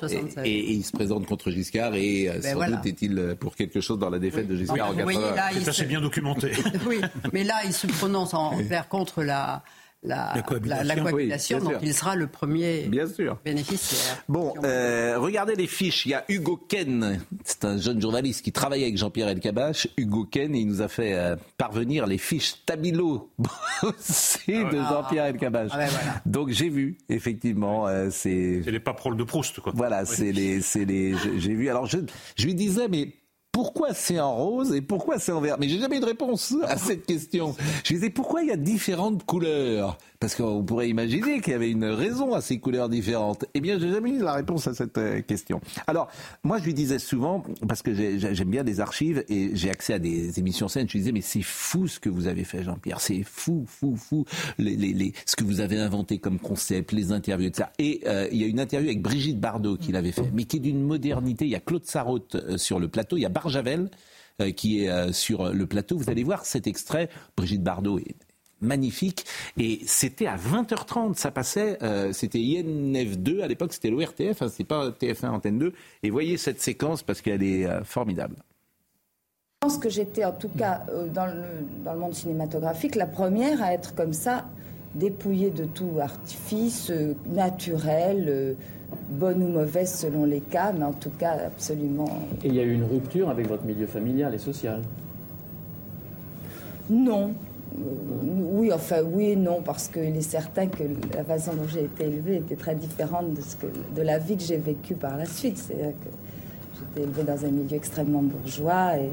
et, il se présente contre Giscard et euh, ben sans doute est-il euh, pour quelque chose dans la défaite de Giscard en 80.
Ça, c'est bien documenté. (laughs)
oui, mais là, il se prononce en vers contre la la, cohabitation, donc il sera le premier
bien sûr.
bénéficiaire.
Bon, euh, regardez les fiches. Il y a Hugo Ken, c'est un jeune journaliste qui travaille avec Jean-Pierre Elkabach. Hugo Ken, il nous a fait euh, parvenir les fiches Tabilo c'est de Jean-Pierre Elkabach. Ah, ben donc j'ai vu, effectivement, euh, c'est...
C'est les paperoles de Proust, quoi.
Voilà, c'est les... les j'ai vu. Alors je, je lui disais, mais pourquoi c'est en rose et pourquoi c'est en vert? Mais j'ai jamais eu de réponse à cette question. Je disais pourquoi il y a différentes couleurs? Parce qu'on pourrait imaginer qu'il y avait une raison à ces couleurs différentes. Eh bien, j'ai jamais eu la réponse à cette euh, question. Alors, moi, je lui disais souvent, parce que j'aime bien des archives et j'ai accès à des émissions scènes, je lui disais, mais c'est fou ce que vous avez fait, Jean-Pierre. C'est fou, fou, fou, les, les, les, ce que vous avez inventé comme concept, les interviews, etc. Et euh, il y a une interview avec Brigitte Bardot qu'il avait fait, mais qui est d'une modernité. Il y a Claude Sarraute euh, sur le plateau, il y Barjavel qui est sur le plateau. Vous allez voir cet extrait. Brigitte Bardot est magnifique. Et c'était à 20h30, ça passait, euh, c'était INF2, à l'époque c'était l'ORTF, hein, c'est pas TF1 Antenne 2. Et voyez cette séquence parce qu'elle est euh, formidable.
Je pense que j'étais en tout cas euh, dans le monde cinématographique la première à être comme ça, dépouillée de tout artifice naturel, bonne ou mauvaise selon les cas, mais en tout cas absolument.
Et il y a eu une rupture avec votre milieu familial et social
Non, oui, enfin oui et non, parce qu'il est certain que la façon dont j'ai été élevée était très différente de, ce que, de la vie que j'ai vécue par la suite. C'est-à-dire que j'étais élevée dans un milieu extrêmement bourgeois, et...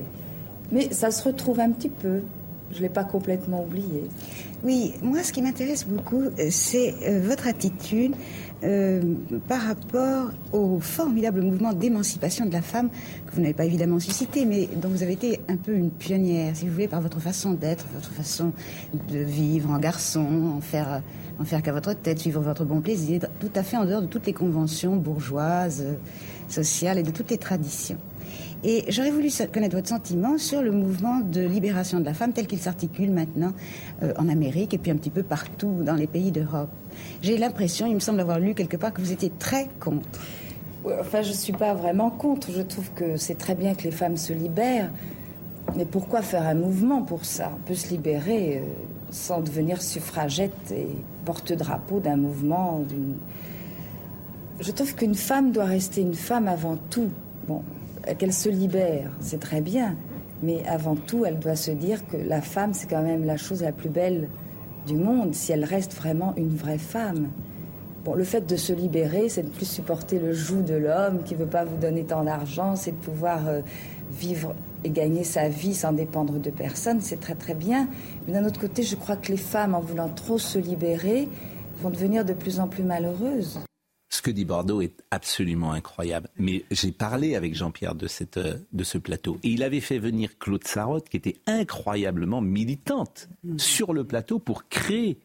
mais ça se retrouve un petit peu. Je ne l'ai pas complètement oublié.
Oui, moi ce qui m'intéresse beaucoup, euh, c'est euh, votre attitude euh, par rapport au formidable mouvement d'émancipation de la femme que vous n'avez pas évidemment suscité, mais dont vous avez été un peu une pionnière, si vous voulez, par votre façon d'être, votre façon de vivre en garçon, en faire, en faire qu'à votre tête, suivre votre bon plaisir, tout à fait en dehors de toutes les conventions bourgeoises, sociales et de toutes les traditions. Et j'aurais voulu connaître votre sentiment sur le mouvement de libération de la femme tel qu'il s'articule maintenant euh, en Amérique et puis un petit peu partout dans les pays d'Europe. J'ai l'impression, il me semble avoir lu quelque part, que vous étiez très contre.
enfin, je ne suis pas vraiment contre. Je trouve que c'est très bien que les femmes se libèrent. Mais pourquoi faire un mouvement pour ça? On peut se libérer euh, sans devenir suffragette et porte-drapeau d'un mouvement. Je trouve qu'une femme doit rester une femme avant tout. Bon, qu'elle se libère, c'est très bien. Mais avant tout, elle doit se dire que la femme, c'est quand même la chose la plus belle monde, si elle reste vraiment une vraie femme. Bon, le fait de se libérer, c'est de plus supporter le joug de l'homme qui veut pas vous donner tant d'argent, c'est de pouvoir euh, vivre et gagner sa vie sans dépendre de personne, c'est très très bien. Mais d'un autre côté, je crois que les femmes, en voulant trop se libérer, vont devenir de plus en plus malheureuses.
Ce que dit Bordeaux est absolument incroyable. Mais j'ai parlé avec Jean-Pierre de, cette, euh, de ce plateau. Et il avait fait venir Claude Sarotte, qui était incroyablement militante mm. sur le plateau pour créer.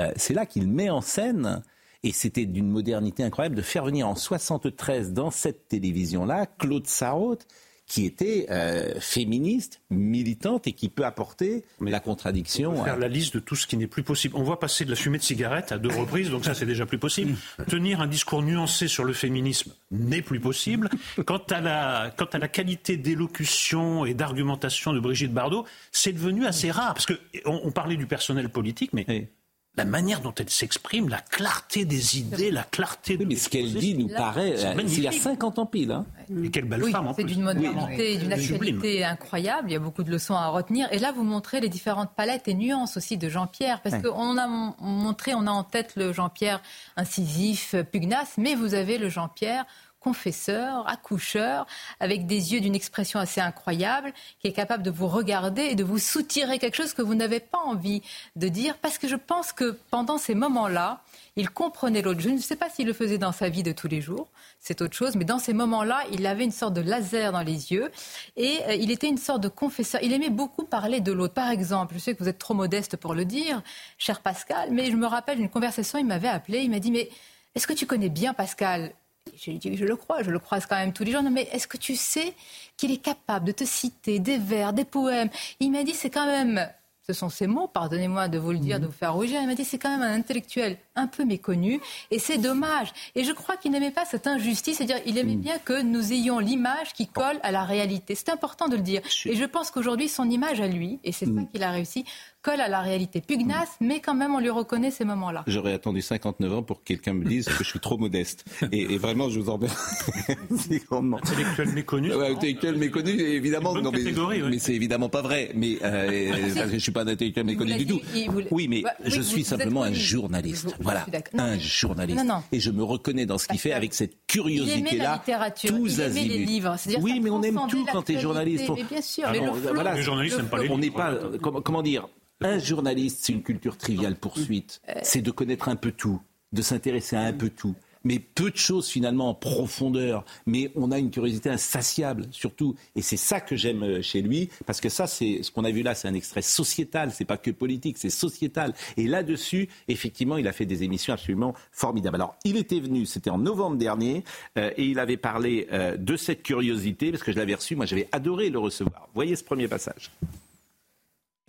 Euh, c'est là qu'il met en scène et c'était d'une modernité incroyable de faire venir en 73 dans cette télévision-là Claude Sarraute, qui était euh, féministe, militante et qui peut apporter la contradiction.
faire la liste de tout ce qui n'est plus possible. On voit passer de la fumée de cigarette à deux reprises, donc ça c'est déjà plus possible. (laughs) Tenir un discours nuancé sur le féminisme n'est plus possible. Quant à la, quant à la qualité d'élocution et d'argumentation de Brigitte Bardot, c'est devenu assez rare parce que on, parlait du personnel politique, mais la manière dont elle s'exprime, la clarté des idées, la clarté
de. mais ce qu'elle dit nous paraît. Euh, il y a 50 ans pile. Hein.
Et quelle belle femme
C'est d'une modernité, d'une actualité incroyable. Il y a beaucoup de leçons à retenir. Et là, vous montrez les différentes palettes et nuances aussi de Jean-Pierre. Parce qu'on a montré, on a en tête le Jean-Pierre incisif, pugnace, mais vous avez le Jean-Pierre confesseur, accoucheur, avec des yeux d'une expression assez incroyable, qui est capable de vous regarder et de vous soutirer quelque chose que vous n'avez pas envie de dire, parce que je pense que pendant ces moments-là, il comprenait l'autre. Je ne sais pas s'il le faisait dans sa vie de tous les jours, c'est autre chose, mais dans ces moments-là, il avait une sorte de laser dans les yeux et euh, il était une sorte de confesseur. Il aimait beaucoup parler de l'autre. Par exemple, je sais que vous êtes trop modeste pour le dire, cher Pascal, mais je me rappelle d'une conversation, il m'avait appelé, il m'a dit, mais est-ce que tu connais bien Pascal? Je lui dis, je le crois, je le croise quand même tous les jours. Non, mais est-ce que tu sais qu'il est capable de te citer des vers, des poèmes? Il m'a dit, c'est quand même ce sont ces mots, pardonnez-moi de vous le dire, de vous faire rougir. Il m'a dit c'est quand même un intellectuel un peu méconnu et c'est dommage. Et je crois qu'il n'aimait pas cette injustice, c'est-à-dire il aimait mm. bien que nous ayons l'image qui colle à la réalité. C'est important de le dire. Et je pense qu'aujourd'hui son image à lui, et c'est ça mm. qu'il a réussi, colle à la réalité. Pugnace, mais quand même, on lui reconnaît ces moments-là.
J'aurais attendu 59 ans pour que quelqu'un me dise que je suis trop modeste. Et, vraiment, je vous en remercie (laughs)
grandement. Intellectuel méconnu.
intellectuel méconnu, évidemment. Non, mais, mais c'est évidemment pas vrai. Mais euh, je ne suis pas un intellectuel méconnu du tout. Oui, mais je suis simplement un journaliste. voilà, un journaliste. Et je me reconnais dans ce qu'il fait avec cette curiosité-là.
Tous azimuts. les livres.
Oui, mais on aime tout quand tu es journaliste.
Mais bien sûr. mais
les journalistes n'aiment pas les livres.
On n'est pas, comment dire, un journaliste, c'est une culture triviale poursuite. Euh. C'est de connaître un peu tout, de s'intéresser à un peu tout. Mais peu de choses finalement en profondeur. Mais on a une curiosité insatiable surtout. Et c'est ça que j'aime euh, chez lui. Parce que ça, c'est ce qu'on a vu là, c'est un extrait sociétal. C'est pas que politique, c'est sociétal. Et là-dessus, effectivement, il a fait des émissions absolument formidables. Alors, il était venu, c'était en novembre dernier, euh, et il avait parlé de cette curiosité, parce que je l'avais reçu, moi j'avais adoré le recevoir. Voyez ce premier passage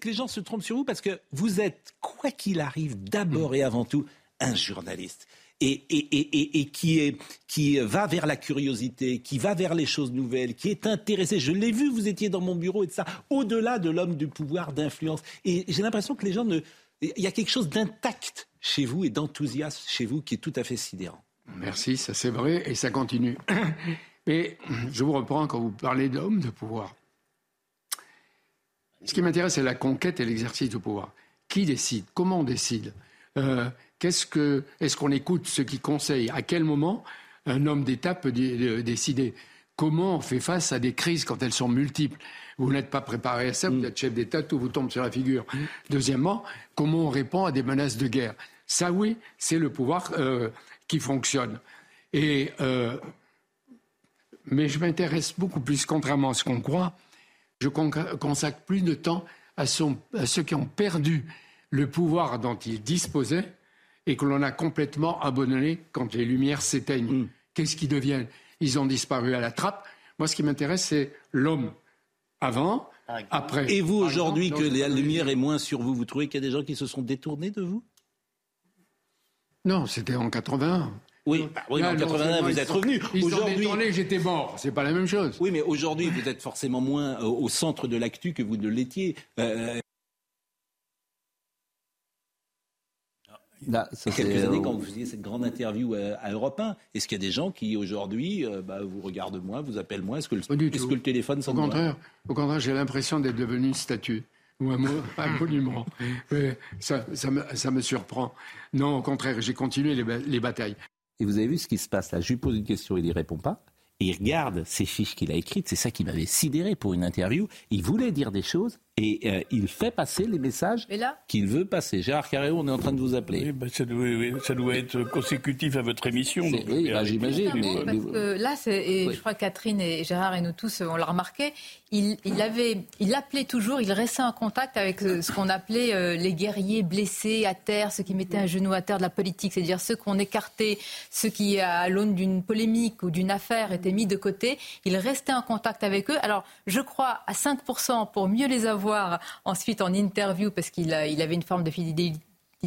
les gens se trompent sur vous parce que vous êtes, quoi qu'il arrive, d'abord et avant tout, un journaliste. Et, qui, va vers la curiosité, qui va vers les choses nouvelles, qui est intéressé. Je l'ai vu, vous étiez dans mon bureau et de ça, au-delà de l'homme du pouvoir, d'influence. Et j'ai l'impression que les gens. Il y a quelque chose d'intact chez vous et d'enthousiasme chez vous qui est tout à fait sidérant.
Merci, ça c'est vrai et ça continue. (coughs) Mais je vous reprends quand vous parlez d'homme de pouvoir. Ce qui m'intéresse, c'est la conquête et l'exercice du pouvoir. Qui décide? Comment on décide? Euh, Qu'est-ce que Est-ce qu'on écoute ceux qui conseillent? À quel moment un homme d'État peut décider? Comment on fait face à des crises quand elles sont multiples? Vous n'êtes pas préparé à ça, vous mm. êtes chef d'État, tout vous tombe sur la figure. Deuxièmement, comment on répond à des menaces de guerre? Ça, oui, c'est le pouvoir euh, qui fonctionne. Et, euh, mais je m'intéresse beaucoup plus, contrairement à ce qu'on croit, je consacre plus de temps à, ceux qui ont perdu le pouvoir dont ils disposaient et que l'on a complètement abandonné quand les lumières s'éteignent. Mm. Qu'est-ce qu'ils deviennent Ils ont disparu à la trappe. Moi, ce qui m'intéresse, c'est l'homme avant, après.
Et vous, aujourd'hui, que la lumière est moins sur vous, vous trouvez qu'il y a des gens qui se sont détournés de vous?
Non, c'était en 81.
Oui, bah oui en 81, vous êtes revenu.
Aujourd'hui, j'étais mort. C'est pas la même chose.
Oui, mais aujourd'hui, vous êtes forcément moins au centre de l'actu que vous ne l'étiez. Euh, Là, ça quelques années, quand vous faisiez cette grande interview à, Europe 1, est-ce qu'il y a des gens qui aujourd'hui euh, bah, vous regardent moins, vous appellent moins? Est-ce que, le, est que le téléphone
Au contraire, au contraire j'ai l'impression d'être devenu une statue ou un, un monument. (laughs) (laughs) ça, ça, me, ça, me, surprend. Non, au contraire, j'ai continué les, les, batailles.
Et vous avez vu ce qui se passe là? Je lui pose une question, il n'y répond pas il regarde ces fiches qu'il a écrites, c'est ça qui m'avait sidéré pour une interview. Il voulait dire des choses et euh, il fait passer les messages qu'il veut passer. Gérard Carrero, on est en train de vous appeler.
Oui, bah, ça, doit, être consécutif à votre émission.
Oui, bah, j'imagine.
là, et je crois que Catherine et Gérard et nous tous, on l'a remarqué, il, avait, il appelait toujours, il restait en contact avec euh, ce qu'on appelait euh, les guerriers blessés à terre, ceux qui mettaient un genou à terre de la politique, c'est-à-dire ceux qu'on écartait, ceux qui, à l'aune d'une polémique ou d'une affaire, étaient mis de côté. Il restait en contact avec eux. Alors, je crois à 5% pour mieux les avoir ensuite en interview parce qu'il il avait une forme de fidélité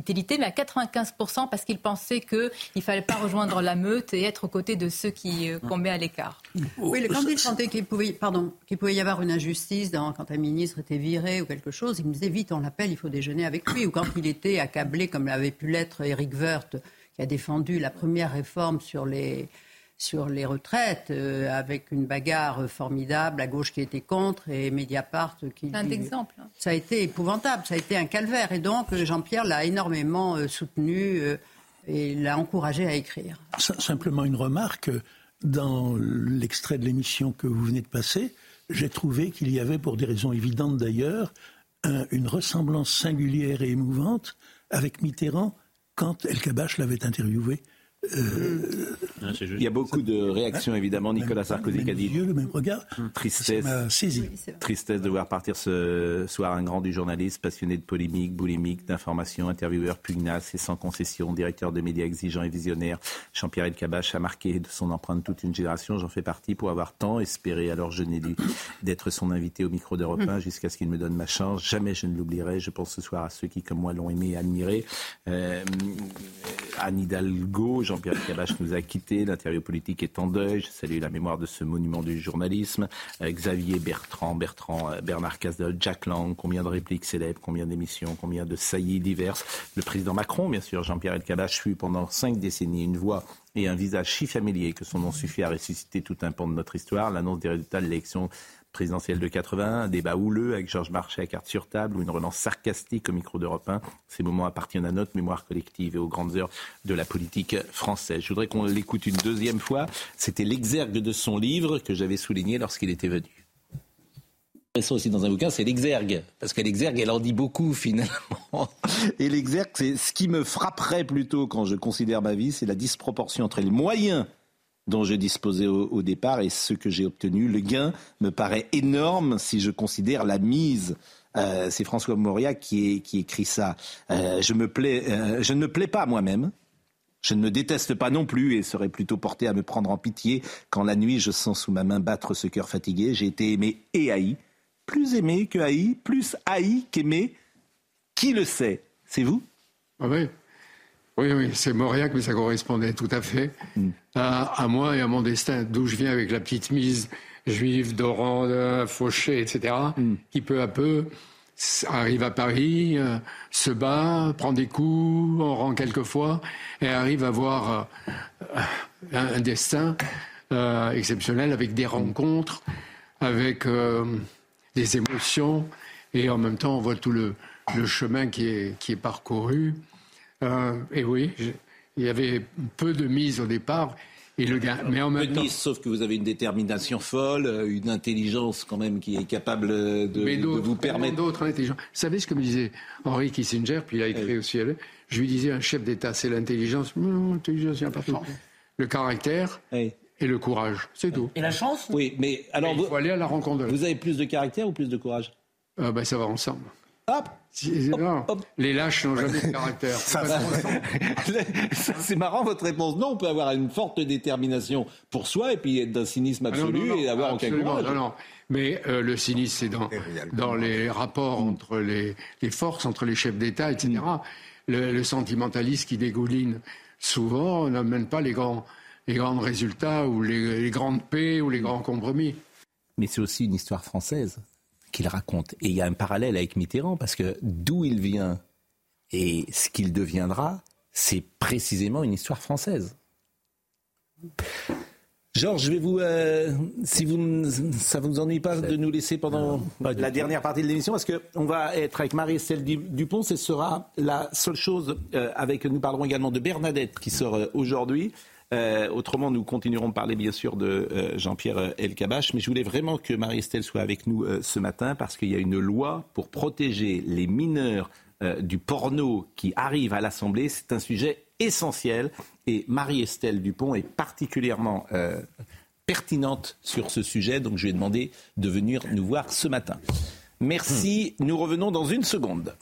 mais à 95% parce qu'il pensait qu'il ne fallait pas rejoindre la meute et être aux côtés de ceux qui euh, met à l'écart.
Oui, quand il sentait qu'il pouvait, pardon, qu'il pouvait y avoir une injustice dans, quand un ministre était viré ou quelque chose, il me disait vite, on l'appelle, il faut déjeuner avec lui. Ou quand il était accablé, comme l'avait pu l'être Eric Woerth, qui a défendu la première réforme sur les sur les retraites, euh, avec une bagarre formidable, à gauche qui était contre et Mediapart qui...
Un exemple. Hein.
Ça a été épouvantable, ça a été un calvaire. Et donc Jean-Pierre l'a énormément euh, soutenu euh, et l'a encouragé à écrire.
Simplement une remarque, dans l'extrait de l'émission que vous venez de passer, j'ai trouvé qu'il y avait, pour des raisons évidentes d'ailleurs, une ressemblance singulière et émouvante avec Mitterrand quand El Kabash l'avait interviewé.
Euh, il y a beaucoup de réactions évidemment. Nicolas Sarkozy qui a dit
le même regard.
Tristesse, tristesse de voir partir ce soir un grand du journaliste, passionné de polémique, boulimique, d'information, intervieweur pugnace et sans concession, directeur de médias exigeant et visionnaire. Jean-Pierre Elkabach a marqué de son empreinte toute une génération. J'en fais partie pour avoir tant espéré. Alors je n'ai dû d'être son invité au micro d'Europe 1 jusqu'à ce qu'il me donne ma chance. Jamais je ne l'oublierai. Je pense ce soir à ceux qui, comme moi, l'ont aimé et admiré. Euh, Anne Hidalgo, Jean-Pierre Cabache nous a quittés. L'interview politique est en deuil. Je salue la mémoire de ce monument du journalisme. Euh, Xavier Bertrand, Bertrand, euh, Bernard Cazeneuve, Jack Lang. Combien de répliques célèbres, combien d'émissions, combien de saillies diverses. Le président Macron, bien sûr, Jean-Pierre Elkabbach, fut pendant cinq décennies une voix et un visage si familier que son nom suffit à ressusciter tout un pan de notre histoire. L'annonce des résultats de l'élection présidentielle de 81, un débat houleux avec Georges Marchais à carte sur table ou une relance sarcastique au micro d'Europe 1. Ces moments appartiennent à notre mémoire collective et aux grandes heures de la politique française. Je voudrais qu'on l'écoute une deuxième fois. C'était l'exergue de son livre que j'avais souligné lorsqu'il était venu ça aussi dans un bouquin, c'est l'exergue. Parce que l'exergue, elle en dit beaucoup finalement. (laughs) Et l'exergue, c'est ce qui me frapperait plutôt quand je considère ma vie, c'est la disproportion entre les moyens dont je disposais au, départ et ce que j'ai obtenu. Le gain me paraît énorme si je considère la mise. Euh, c'est François qui, qui écrit ça. Euh, je, me plais, euh, je ne me plais pas moi-même. Je ne me déteste pas non plus et serais plutôt porté à me prendre en pitié quand la nuit je sens sous ma main battre ce cœur fatigué. J'ai été aimé et haï. Plus aimé que haï, plus haï qu'aimé. Qui le sait? C'est vous?
Ah oui. Oui, oui, c'est Mauriac, mais ça correspondait tout à fait mm. à, moi et à mon destin, d'où je viens avec la petite mise juive d'Oran, Fauché, etc., mm. qui peu à peu arrive à Paris, euh, se bat, prend des coups, en rend quelquefois, et arrive à avoir euh, un, destin euh, exceptionnel avec des rencontres, avec des émotions, et en même temps on voit tout le, chemin qui est, qui est parcouru. Euh, et oui, il y avait peu de mise au départ. Et le gars, mais en même temps...
sauf que vous avez une détermination folle, euh, une intelligence quand même qui est capable de, vous permettre.
D'autres intelligences. Vous savez ce que me disait Henri Kissinger, puis il a écrit aussi. Je lui disais un chef d'État, c'est l'intelligence. L'intelligence, il n'y a pas Le caractère. et le courage, c'est tout.
Et la chance
Oui, mais alors
vous, il faut aller à la rencontre de
Vous avez plus de caractère ou plus de courage?
Ben, Ça va ensemble. Hop les lâches n'ont jamais de caractère. (laughs)
c'est marrant votre réponse. Non, on peut avoir une forte détermination pour soi et puis être d'un cynisme ah absolu et avoir aucun courage.
Non, non. Mais euh, le cynisme, c'est dans, dans les rapports entre les, les, forces, entre les chefs d'État, etc. Mm. Le, le, sentimentaliste qui dégouline souvent, n'amène pas les grands, les grands résultats ou les, les grandes paix ou les grands compromis.
Mais c'est aussi une histoire française qu'il raconte. Et il y a un parallèle avec Mitterrand, parce que d'où il vient et ce qu'il deviendra, c'est précisément une histoire française. Georges, je vais vous, euh, si vous, ça vous ennuie pas de nous laisser pendant la dernière partie de l'émission, parce qu'on va être avec Marie-Estelle Dupont, ce sera la seule chose euh, avec, nous parlerons également de Bernadette qui sort euh, aujourd'hui. Autrement, nous continuerons de parler bien sûr de Jean-Pierre Elkabach, mais je voulais vraiment que Marie-Estelle soit avec nous ce matin parce qu'il y a une loi pour protéger les mineurs du porno qui arrive à l'Assemblée. C'est un sujet essentiel et Marie-Estelle Dupont est particulièrement euh, pertinente sur ce sujet, donc je lui ai demandé de venir nous voir ce matin. Merci, nous revenons dans une seconde.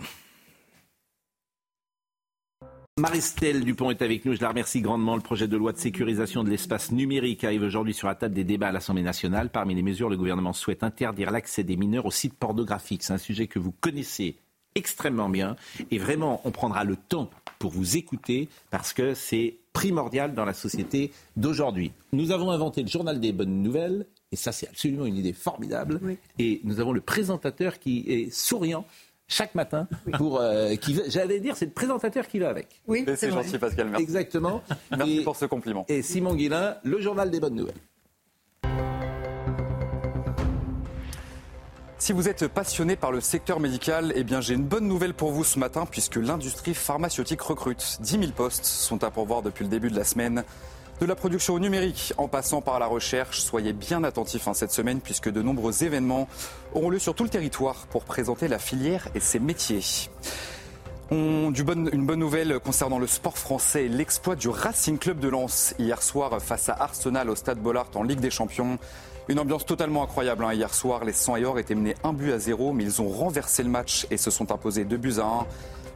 Marie-Estelle Dupont est avec nous, je la remercie grandement. Le projet de loi de sécurisation de l'espace numérique arrive aujourd'hui sur la table des débats à l'Assemblée nationale. Parmi les mesures, le gouvernement souhaite interdire l'accès des mineurs aux sites pornographiques. C'est un sujet que vous connaissez extrêmement bien et vraiment, on prendra le temps pour vous écouter parce que c'est primordial dans la société d'aujourd'hui. Nous avons inventé le journal des bonnes nouvelles et ça c'est absolument une idée formidable. Et nous avons le présentateur qui est souriant chaque matin pour euh, qui j'allais dire c'est le présentateur qui va avec.
Oui, c'est gentil Pascal, merci.
Exactement. (laughs)
Merci pour ce compliment.
Et Simon Guillain, le journal des bonnes nouvelles.
Si vous êtes passionné par le secteur médical, eh bien j'ai une bonne nouvelle pour vous ce matin puisque l'industrie pharmaceutique recrute. 10 000 postes sont à pourvoir depuis le début de la semaine. De la production numérique en passant par la recherche, soyez bien attentifs hein, cette semaine puisque de nombreux événements auront lieu sur tout le territoire pour présenter la filière et ses métiers. une bonne nouvelle concernant le sport français, l'exploit du Racing Club de Lens hier soir face à Arsenal au Stade Bollard en Ligue des Champions. Une ambiance totalement incroyable. Hein. Hier soir, les 100 et or étaient menés un but à zéro, mais ils ont renversé le match et se sont imposés deux buts à un.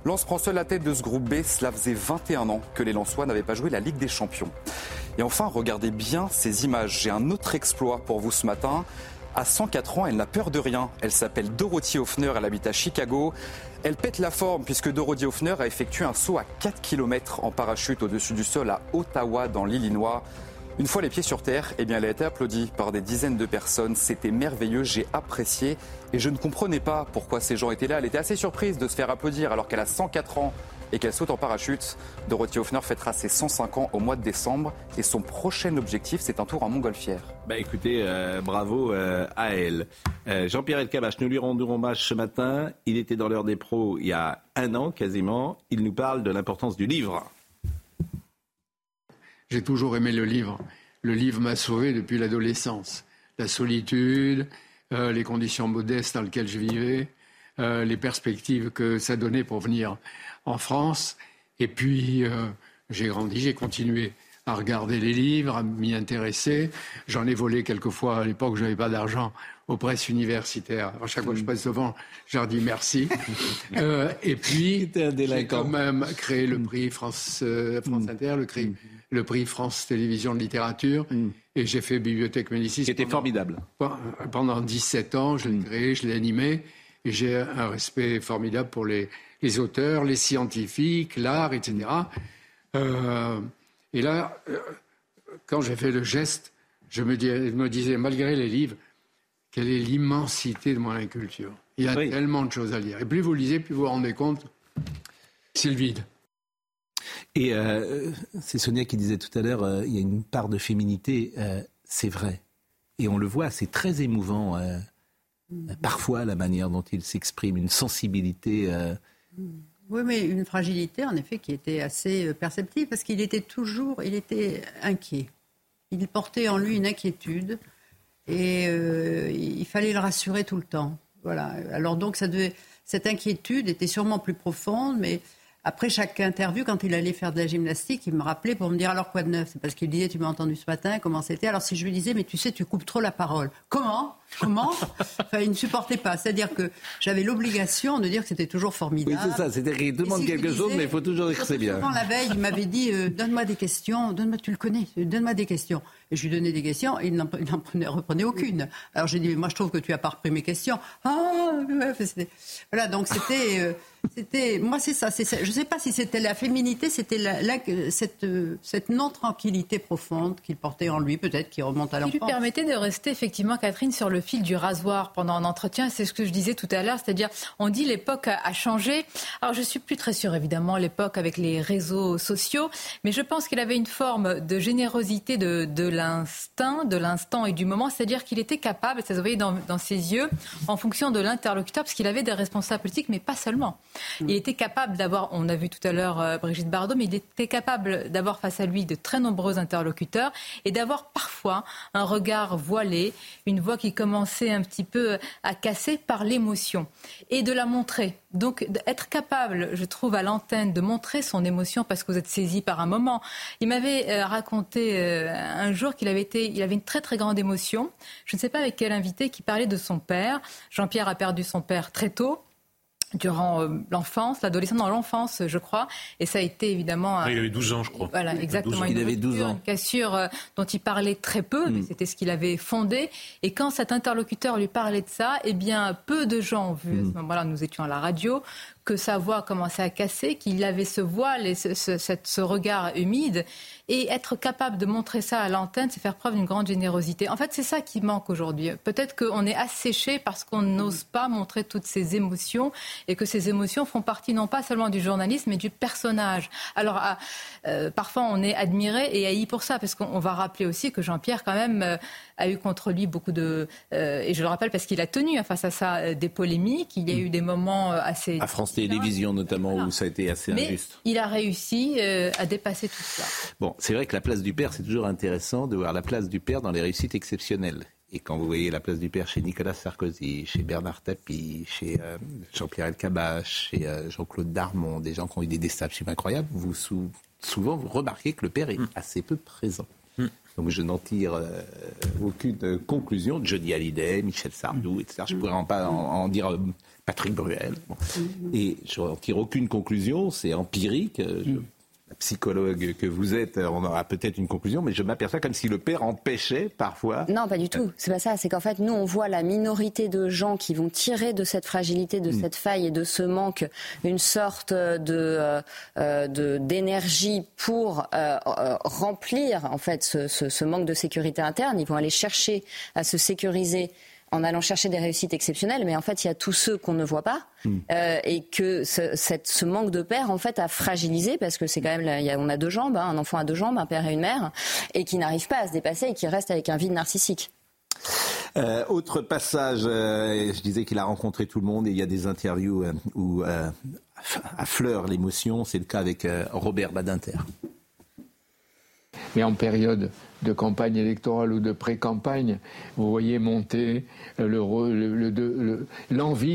Lens prend seul la tête de ce groupe B. Cela faisait 21 ans que les Lensois n'avaient pas joué la Ligue des Champions. Et enfin, regardez bien ces images. J'ai un autre exploit pour vous ce matin. À 104 ans, elle n'a peur de rien. Elle s'appelle Dorothy Hoffner, elle habite à Chicago. Elle pète la forme puisque Dorothy Hoffner a effectué un saut à 4 km en parachute au-dessus du sol à Ottawa dans l'Illinois. Une fois les pieds sur terre, eh bien, elle a été applaudie par des dizaines de personnes. C'était merveilleux, j'ai apprécié et je ne comprenais pas pourquoi ces gens étaient là. Elle était assez surprise de se faire applaudir alors qu'elle a 104 ans et qu'elle saute en parachute. Dorothy Hoffner fêtera ses 105 ans au mois de décembre et son prochain objectif, c'est un tour en montgolfière.
Bah écoutez, euh, bravo euh, à elle. Euh, Jean-Pierre Elkabach, nous lui rendons hommage ce matin. Il était dans l'heure des pros il y a un an quasiment. Il nous parle de l'importance du livre.
J'ai toujours aimé le livre. Le livre m'a sauvé depuis l'adolescence. La solitude, euh, les conditions modestes dans lesquelles je vivais, euh, les perspectives que ça donnait pour venir en France. Et puis, euh, j'ai grandi, j'ai continué à regarder les livres, à m'y intéresser. J'en ai volé quelquefois à l'époque, je n'avais pas d'argent aux presses universitaires. À chaque fois que je passe devant, je leur dis merci. (laughs) et puis, j'ai quand même créé le prix France, France Inter, le prix le prix France Télévisions de littérature. Mm. Et j'ai fait Bibliothèque Médicis.
C'était formidable.
Pendant 17 ans, je l'ai mm. créé, je l'ai animé. Et j'ai un respect formidable pour les, auteurs, les scientifiques, l'art, etc. Euh, et là, euh, quand j'ai fait le geste, je me, me, disais, malgré les livres, quelle est l'immensité de mon inculture. Il y a tellement de choses à lire. Et plus vous lisez, plus vous vous rendez compte, c'est le vide.
Et euh, c'est Sonia qui disait tout à l'heure, euh, il y a une part de féminité, euh, c'est vrai. Et on le voit, c'est très émouvant. parfois, la manière dont il s'exprime, une sensibilité.
Oui, mais une fragilité, en effet, qui était assez perceptible, parce qu'il était toujours, il était inquiet. Il portait en lui une inquiétude, et il fallait le rassurer tout le temps. Voilà. Alors donc, cette inquiétude était sûrement plus profonde, mais après chaque interview, quand il allait faire de la gymnastique, il me rappelait pour me dire alors quoi de neuf? C'est parce qu'il disait Tu m'as entendu ce matin, comment c'était? Alors si je lui disais Mais tu sais, tu coupes trop la parole. Comment? Comment? Enfin, Il ne supportait pas. C'est-à-dire que j'avais l'obligation de dire que c'était toujours formidable.
Oui, c'est ça. C'est-à-dire qu'il demande quelque chose, mais il faut toujours dire que c'est bien.
la veille, il m'avait dit euh, Donne-moi des questions, donne-moi, tu le connais, donne-moi des questions. Et je lui donnais des questions et il n'en reprenait aucune. Alors j'ai dit Moi, je trouve que tu as pas repris mes questions. Ah, voilà, donc c'était. Euh, c'était, moi, c'est ça, Je ne sais pas si c'était la féminité, c'était la, cette, cette non-tranquillité profonde qu'il portait en lui, peut-être, qui remonte à l'enfance.
Qui lui permettait de rester, effectivement, Catherine, sur le fil du rasoir pendant un entretien. C'est ce que je disais tout à l'heure, c'est-à-dire, on dit l'époque a, changé. Alors, je suis plus très sûre, évidemment, l'époque avec les réseaux sociaux, mais je pense qu'il avait une forme de générosité de, de l'instinct, de l'instant et du moment, c'est-à-dire qu'il était capable, ça se voyait dans, dans ses yeux, en fonction de l'interlocuteur, parce qu'il avait des responsables politiques, mais pas seulement. Il était capable d'avoir, on a vu tout à l'heure euh, Brigitte Bardot, mais il était capable d'avoir face à lui de très nombreux interlocuteurs et d'avoir parfois un regard voilé, une voix qui commençait un petit peu à casser par l'émotion et de la montrer. Donc être capable, je trouve, à l'antenne de montrer son émotion parce que vous êtes saisi par un moment. Il m'avait euh, raconté euh, un jour qu'il avait été, il avait une très très grande émotion. Je ne sais pas avec quel invité qui parlait de son père. Jean-Pierre a perdu son père très tôt durant euh, l'enfance, l'adolescence, dans l'enfance, je crois. Et ça a été évidemment.
Ah, il avait 12 ans, je crois.
Voilà, exactement.
Il avait 12 ans.
Une cassure euh, dont il parlait très peu, mais mm. c'était ce qu'il avait fondé. Et quand cet interlocuteur lui parlait de ça, eh bien, peu de gens ont vu, à ce mm. moment-là, nous étions à la radio, que sa voix commençait à casser, qu'il avait ce voile et ce, regard humide. Et être capable de montrer ça à l'antenne, c'est faire preuve d'une grande générosité. En fait, c'est ça qui manque aujourd'hui. Peut-être qu'on est asséché parce qu'on n'ose pas montrer toutes ces émotions et que ces émotions font partie non pas seulement du journalisme, mais du personnage. Alors, euh, parfois, on est admiré et haï pour ça, parce qu'on va rappeler aussi que Jean-Pierre, quand même, euh, a eu contre lui beaucoup de... Euh, et je le rappelle parce qu'il a tenu hein, face à ça des polémiques. Il y a eu des moments assez...
À France Télévisions, notamment, où ça a été assez
mais
injuste.
il a réussi à dépasser tout ça.
Bon, c'est vrai que la place du père, c'est toujours intéressant de voir la place du père dans les réussites exceptionnelles. Et quand vous voyez la place du père chez Nicolas Sarkozy, chez Bernard Tapie, chez euh, Jean-Pierre Elkabbach, chez euh, Jean-Claude Darmon, des gens qui ont eu des destinations incroyables, vous souvent vous remarquez que le père est mm. assez peu présent. Mm. Donc je n'en tire euh, aucune conclusion. Johnny Hallyday, Michel Sardou, etc. Je ne pourrais en pas en, dire Patrick Bruel. Mm. Et je n'en tire aucune conclusion, c'est empirique psychologue que vous êtes, on aura peut-être une conclusion, mais je m'aperçois comme si le père empêchait parfois.
Non, pas du tout. C'est pas ça. C'est qu'en fait, nous, on voit la minorité de gens qui vont tirer de cette fragilité, de mm. cette faille et de ce manque une sorte de euh, d'énergie pour euh, remplir en fait ce, ce manque de sécurité interne. Ils vont aller chercher à se sécuriser en allant chercher des réussites exceptionnelles, mais en fait, il y a tous ceux qu'on ne voit pas hmm. euh, et que ce, cette, ce, manque de père, en fait, a fragilisé parce que c'est quand même, y a, on a deux jambes, hein, un enfant a deux jambes, un père et une mère, et qui n'arrive pas à se dépasser et qui reste avec un vide narcissique.
Euh, autre passage, euh, je disais qu'il a rencontré tout le monde et il y a des interviews euh, où affleure l'émotion. C'est le cas avec Robert Badinter.
Mais en période de campagne électorale ou de pré-campagne, vous voyez monter l'envie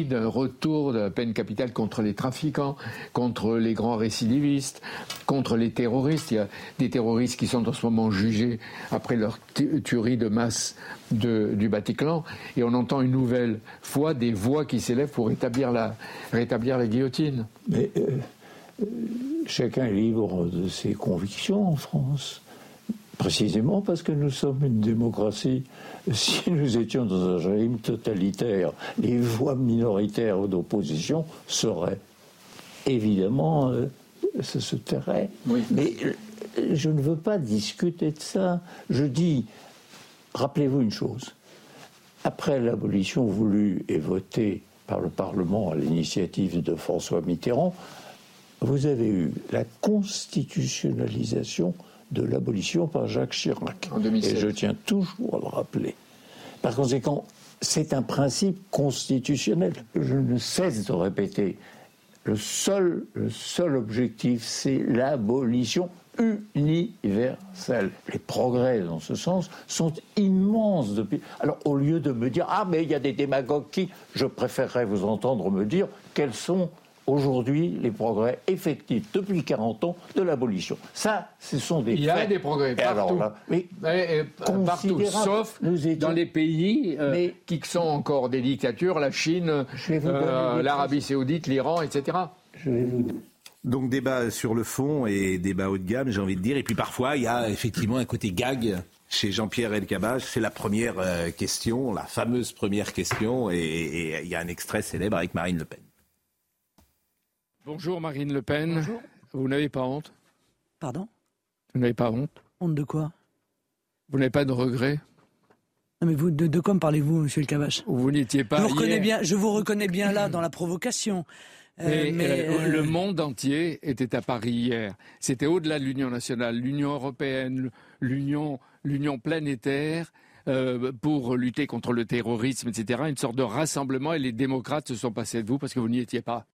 le, d'un retour de la peine capitale contre les trafiquants, contre les grands récidivistes, contre les terroristes. Il y a des terroristes qui sont en ce moment jugés après leur tuerie de masse du Bataclan, et on entend une nouvelle fois des voix qui s'élèvent pour rétablir la, rétablir la guillotine.
Mais euh, euh, chacun est libre de ses convictions en France. Précisément parce que nous sommes une démocratie. Si nous étions dans un régime totalitaire, les voix minoritaires d'opposition seraient évidemment, euh, ce se tairait. Mais euh, je ne veux pas discuter de ça. Je dis, rappelez-vous une chose. Après l'abolition voulue et votée par le Parlement à l'initiative de François Mitterrand, vous avez eu la constitutionnalisation de l'abolition par Jacques Chirac. Et je tiens toujours à le rappeler. Par conséquent, c'est un principe constitutionnel. Je ne cesse de répéter. Le seul, le seul objectif, c'est l'abolition universelle. Les progrès dans ce sens sont immenses depuis. Alors, au lieu de me dire ah mais il y a des démagogues qui, je préférerais vous entendre me dire quels sont aujourd'hui les progrès effectifs depuis 40 ans de l'abolition. Ça, ce sont des
Il y a des progrès partout. mais, euh, partout, sauf dans les pays euh, qui sont encore des dictatures, la Chine, euh, l'Arabie saoudite, l'Iran, etc. Je vais vous
donc débat sur le fond et débat haut de gamme, j'ai envie de dire. Et puis parfois, il y a effectivement un côté gag chez Jean-Pierre Elkabbach. C'est la première question, la fameuse première question. Et, il y a un extrait célèbre avec Marine Le Pen.
Bonjour Marine Le Pen. Bonjour. Vous n'avez pas honte
Pardon
Vous n'avez pas honte
Honte de quoi
Vous n'avez pas de regrets
non mais vous, de, quoi me parlez-vous, Monsieur le Cavache
Vous n'étiez pas.
Je vous, reconnais bien, je vous reconnais bien là dans la provocation.
Euh, mais, euh, le monde entier était à Paris hier. C'était au-delà de l'Union nationale, l'Union européenne, l'Union, l'Union planétaire. Euh, pour lutter contre le terrorisme, etc. Une sorte de rassemblement et les démocrates se sont passés de vous parce que vous n'y étiez pas.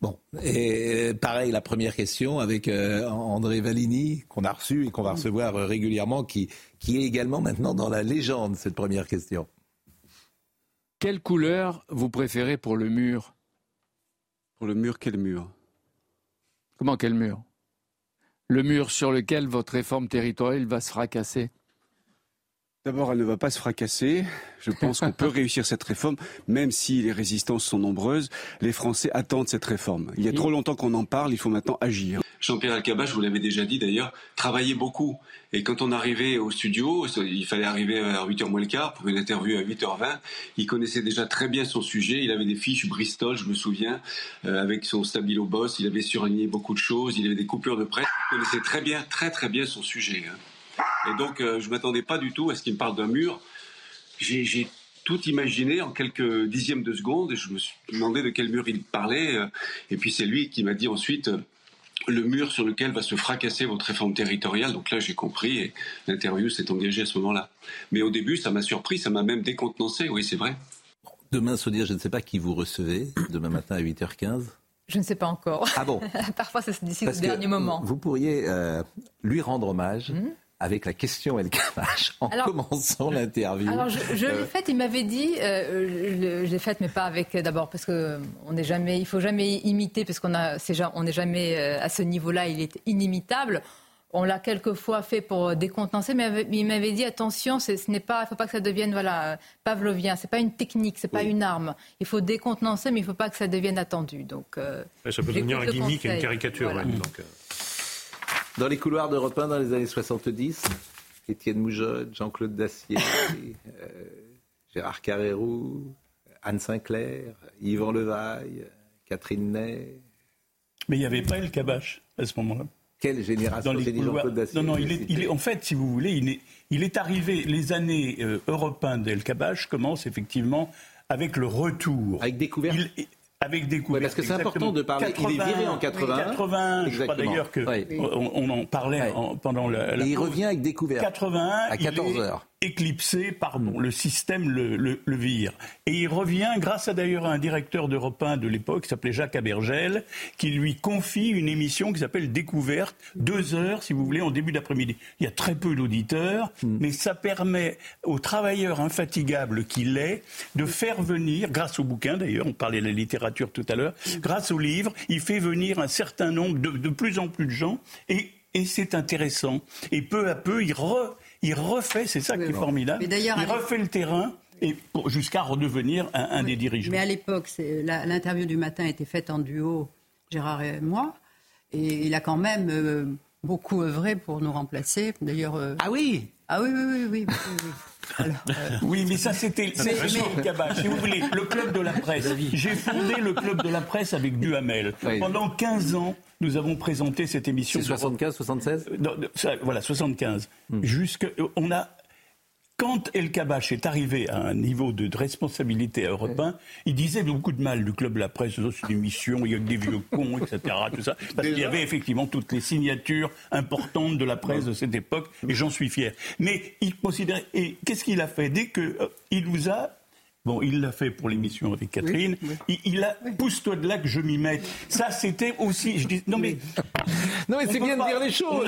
Bon, et pareil, la première question avec euh, André Valini, qu'on a reçu et qu'on va recevoir euh, régulièrement, qui, qui est également maintenant dans la légende, cette première question.
Quelle couleur vous préférez pour le mur?
Pour le mur, quel mur?
Comment quel mur? Le mur sur lequel votre réforme territoriale va se fracasser?
D'abord, elle ne va pas se fracasser. Je pense qu'on peut (laughs) réussir cette réforme, même si les résistances sont nombreuses. Les Français attendent cette réforme. Il y a trop longtemps qu'on en parle, il faut maintenant agir.
Jean-Pierre Alcabache, vous l'avez déjà dit d'ailleurs, travaillait beaucoup. Et quand on arrivait au studio, il fallait arriver à 8h moins le quart pour une interview à 8h20. Il connaissait déjà très bien son sujet. Il avait des fiches Bristol, je me souviens, euh, avec son stabilo boss. Il avait surligné beaucoup de choses. Il avait des coupures de presse. Il connaissait très bien, très très bien son sujet. Hein. Et donc, euh, je ne m'attendais pas du tout à ce qu'il me parle d'un mur. J'ai tout imaginé en quelques dixièmes de seconde et je me suis demandé de quel mur il parlait. Euh, et puis c'est lui qui m'a dit ensuite euh, le mur sur lequel va se fracasser votre réforme territoriale. Donc là, j'ai compris et l'interview s'est engagée à ce moment-là. Mais au début, ça m'a surpris, ça m'a même décontenancé, oui, c'est vrai.
Demain, dire, je ne sais pas qui vous recevez, demain matin à 8h15.
Je ne sais pas encore.
Ah bon (laughs)
Parfois, ça se décide au dernier moment.
Vous pourriez lui rendre hommage. Mmh avec la question El Kamash en commençant l'interview.
Alors je, je l'ai euh, faite, il m'avait dit, euh, je, l'ai faite, mais pas avec d'abord parce que on n'est jamais, il faut jamais imiter parce qu'on a, on n'est jamais euh, à ce niveau-là, il est inimitable. On l'a quelquefois fait pour décontenancer, mais il m'avait dit attention, ce n'est pas, il faut pas que ça devienne voilà pavlovien, c'est pas une technique, c'est pas une arme. Il faut décontenancer, mais il faut pas que ça devienne attendu. Donc
ça peut devenir un gimmick et une caricature. donc,
dans les couloirs d'Europe 1 dans les années 70, Étienne Moujotte, Jean-Claude Dacier, euh, Gérard Carrérou, Anne Sinclair, Yvan Levaille, Catherine Ney.
Mais il n'y avait pas El Kabash à ce moment-là.
Quelle génération
dans Jean-Claude Dacier Non, non, il est, en fait, si vous voulez, il est, il est arrivé, les années euh, européennes d'El Kabash commencent effectivement avec le retour.
Avec découverte
avec des
parce que c'est important de parler. il est viré en 80.
80, je crois d'ailleurs qu'on on en parlait pendant la,
Et il revient avec découverte.
81,
à 14 heures
éclipsé, pardon, le système le, le, vire. Et il revient grâce à d'ailleurs un directeur d'Europe 1 de l'époque qui s'appelait Jacques Abergel, qui lui confie une émission qui s'appelle Découverte, deux heures, si vous voulez, en début d'après-midi. Il y a très peu d'auditeurs, hmm. mais ça permet aux travailleurs infatigables qu'il est de faire venir, grâce au bouquin d'ailleurs, on parlait de la littérature tout à l'heure, hmm. grâce au livre, il fait venir un certain nombre de, de plus en plus de gens et, et c'est intéressant. Et peu à peu, il re il refait, c'est ça qui est formidable, il refait le terrain et jusqu'à redevenir un, des dirigeants.
Mais à l'époque, l'interview du matin était faite en duo, Gérard et moi, et il a quand même euh, beaucoup œuvré pour nous remplacer. D'ailleurs.
Euh, ah oui?
Ah oui, oui, oui, oui.
Euh, oui, mais ça c'était le cabas. Si vous voulez, le club de la presse. J'ai fondé le club de la presse avec Duhamel. Pendant 15 ans, nous avons présenté cette émission.
75, 76
Voilà, 75. Hmm. Jusque, on a quand El Kabash est arrivé à un niveau de responsabilité européen, il disait beaucoup de mal du club de la presse, c'est une émission, il y a des vieux cons, etc. Tout ça, parce qu'il y avait effectivement toutes les signatures importantes de la presse de cette époque, et j'en suis fier. Mais il considérait, et qu'est-ce qu'il a fait? Dès qu'il euh, il nous a Bon, il l'a fait pour l'émission avec Catherine. Il, a pousse-toi de là que je m'y mette. Ça, c'était aussi. Je dis non mais.
non mais c'est bien de dire les choses.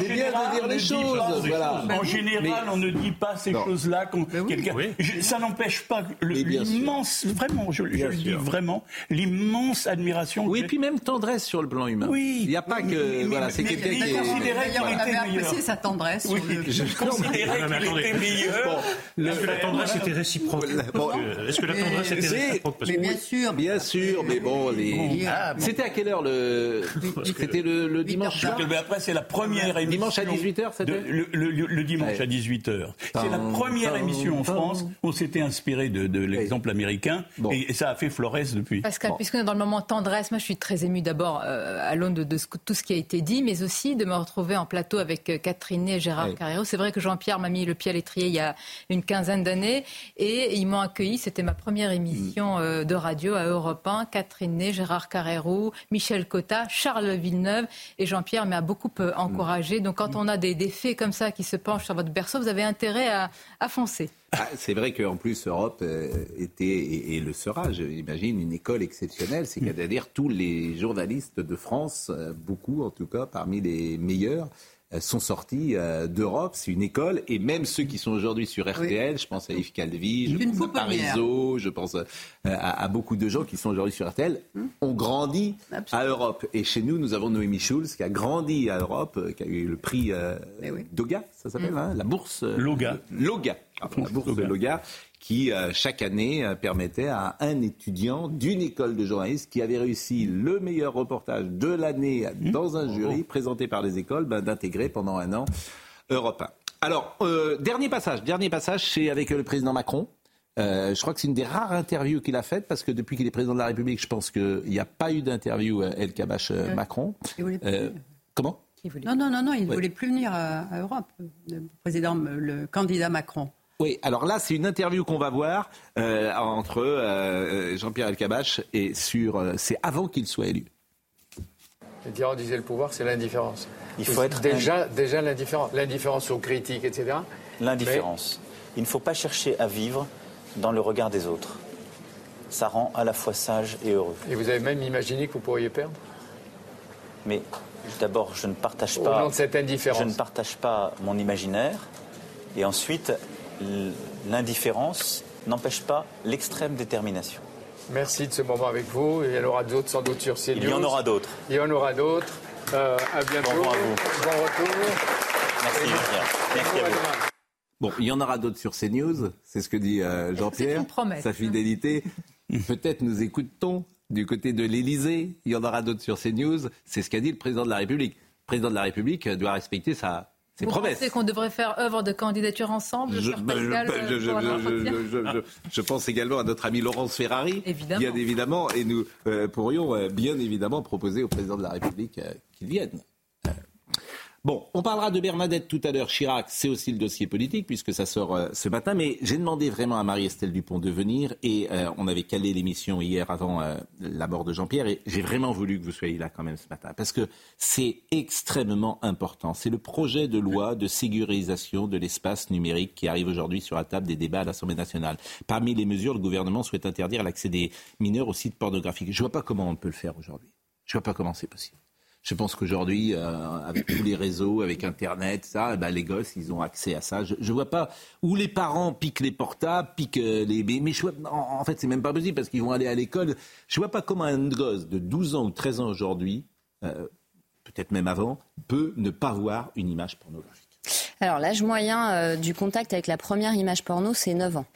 c'est bien de dire les choses. Voilà. En général, on ne dit pas ces choses-là quand quelqu'un. Ça n'empêche pas l'immense, vraiment, je, le dis vraiment, l'immense admiration.
Oui, et puis même tendresse sur le plan humain.
Oui.
Il n'y a pas que voilà, c'est quelqu'un qui
avait apprécié sa tendresse.
Oui, je considérais qu'il était meilleur.
Est-ce que la tendresse était réciproque Est-ce que la tendresse était réciproque
Mais bien sûr.
Bien sûr, mais bon, les. C'était à quelle heure le. C'était le dimanche soir
Après, c'est la première émission.
Dimanche à 18h, c'était
Le dimanche à 18h. C'est la première émission en France. On s'était inspiré de l'exemple américain et ça a fait Flores depuis.
Pascal, puisqu'on est dans le moment tendresse, moi je suis très ému d'abord euh, à l'aune de, tout ce qui a été dit, mais aussi de me retrouver en plateau avec euh, Catherine et Gérard Carrero. C'est vrai que Jean-Pierre m'a mis le pied à l'étrier il y a une quinzaine d'années et m'ont accueilli. C'était ma première émission euh, de radio à Europe 1. Catherine Ney, Gérard Carrero, Michel Cotta, Charles Villeneuve et Jean-Pierre m'a beaucoup encouragé. Donc quand on a des, des, faits comme ça qui se penchent sur votre berceau, vous avez intérêt à, à foncer.
Ah, c'est vrai qu'en plus, Europe euh, était et, le sera, j'imagine, une école exceptionnelle. C'est-à-dire tous les journalistes de France, euh, beaucoup en tout cas, parmi les meilleurs, euh, sont sortis d'Europe. C'est une école. Et même ceux qui sont aujourd'hui sur RTL, je pense à Yves Calvi, je pense à Parizeau, je pense à, beaucoup de gens qui sont aujourd'hui sur RTL, hum. ont grandi à Europe. Et chez nous, nous avons Noémie Schulz qui a grandi à Europe, qui a eu le prix Doga, ça s'appelle, hum. hein, la bourse
Loga.
Loga la bourse de Loga, qui euh, chaque année euh, permettait à un étudiant d'une école de journalisme qui avait réussi le meilleur reportage de l'année mmh. dans un jury présenté par les écoles ben, d'intégrer pendant un an Europe 1. Alors, euh, dernier passage, dernier passage, c'est avec le président Macron. je crois que c'est une des rares interviews qu'il a faites parce que depuis qu'il est président de la République, je pense qu'il n'y a pas eu d'interview El Kabash Macron. comment?
Non, non, non, non, il ne voulait plus venir à, à Europe, le président, le candidat Macron.
Oui, alors là, c'est une interview qu'on va voir euh, entre euh, Jean-Pierre Elkabach et sur. Euh, c'est avant qu'il soit élu.
Mitterrand disait le pouvoir, c'est l'indifférence. Il faut être déjà, déjà l'indifférence, l'indifférence aux critiques, etc.
L'indifférence. Il ne faut pas chercher à vivre dans le regard des autres. Ça rend à la fois sage et heureux.
Et vous avez même imaginé que vous pourriez perdre?
Mais d'abord, je ne partage pas.
Au nom de cette indifférence.
Je ne partage pas mon imaginaire. Et ensuite, l'indifférence n'empêche pas l'extrême détermination.
Merci de ce moment avec vous. Et il y en aura d'autres sans doute sur CNews.
Il y en aura d'autres.
Il y en aura d'autres. Euh, à bientôt.
Bon, à vous.
bon retour.
Merci, Merci à vous.
Bon, il y en aura d'autres sur CNews, c'est ce que dit euh, Jean-Pierre. Sa fidélité. Peut-être nous écoute-t-on du côté de l'Élysée. Il y en aura d'autres sur CNews. C'est ce qu'a dit le président de la République. Le président de la République doit respecter sa
vous pensez qu'on devrait faire œuvre de candidature ensemble je,
je, pense également à notre ami Laurence Ferrari, bien évidemment, et nous euh, pourrions euh, bien évidemment proposer au président de la République euh, qu'il vienne. Bon, on parlera de Bernadette tout à l'heure. Chirac, c'est aussi le dossier politique puisque ça sort euh, ce matin. Mais j'ai demandé vraiment à Marie-Estelle Dupont de venir et euh, on avait calé l'émission hier avant euh, la mort de Jean-Pierre et j'ai vraiment voulu que vous soyez là quand même ce matin parce que c'est extrêmement important. C'est le projet de loi de sécurisation de l'espace numérique qui arrive aujourd'hui sur la table des débats à l'Assemblée nationale. Parmi les mesures, le gouvernement souhaite interdire l'accès des mineurs aux sites pornographiques. Je ne vois pas comment on peut le faire aujourd'hui. Je ne vois pas comment c'est possible. Je pense qu'aujourd'hui, euh, avec tous les réseaux, avec Internet, ça, eh ben, les gosses, ils ont accès à ça. Je ne vois pas où les parents piquent les portables, piquent euh, les... Mais en, fait, c'est même pas possible parce qu'ils vont aller à l'école. Je vois pas comment un gosse de 12 ans ou 13 ans aujourd'hui, euh, peut-être même avant, peut ne pas voir une image pornographique.
Alors, l'âge moyen du contact avec la première image porno, c'est 9 ans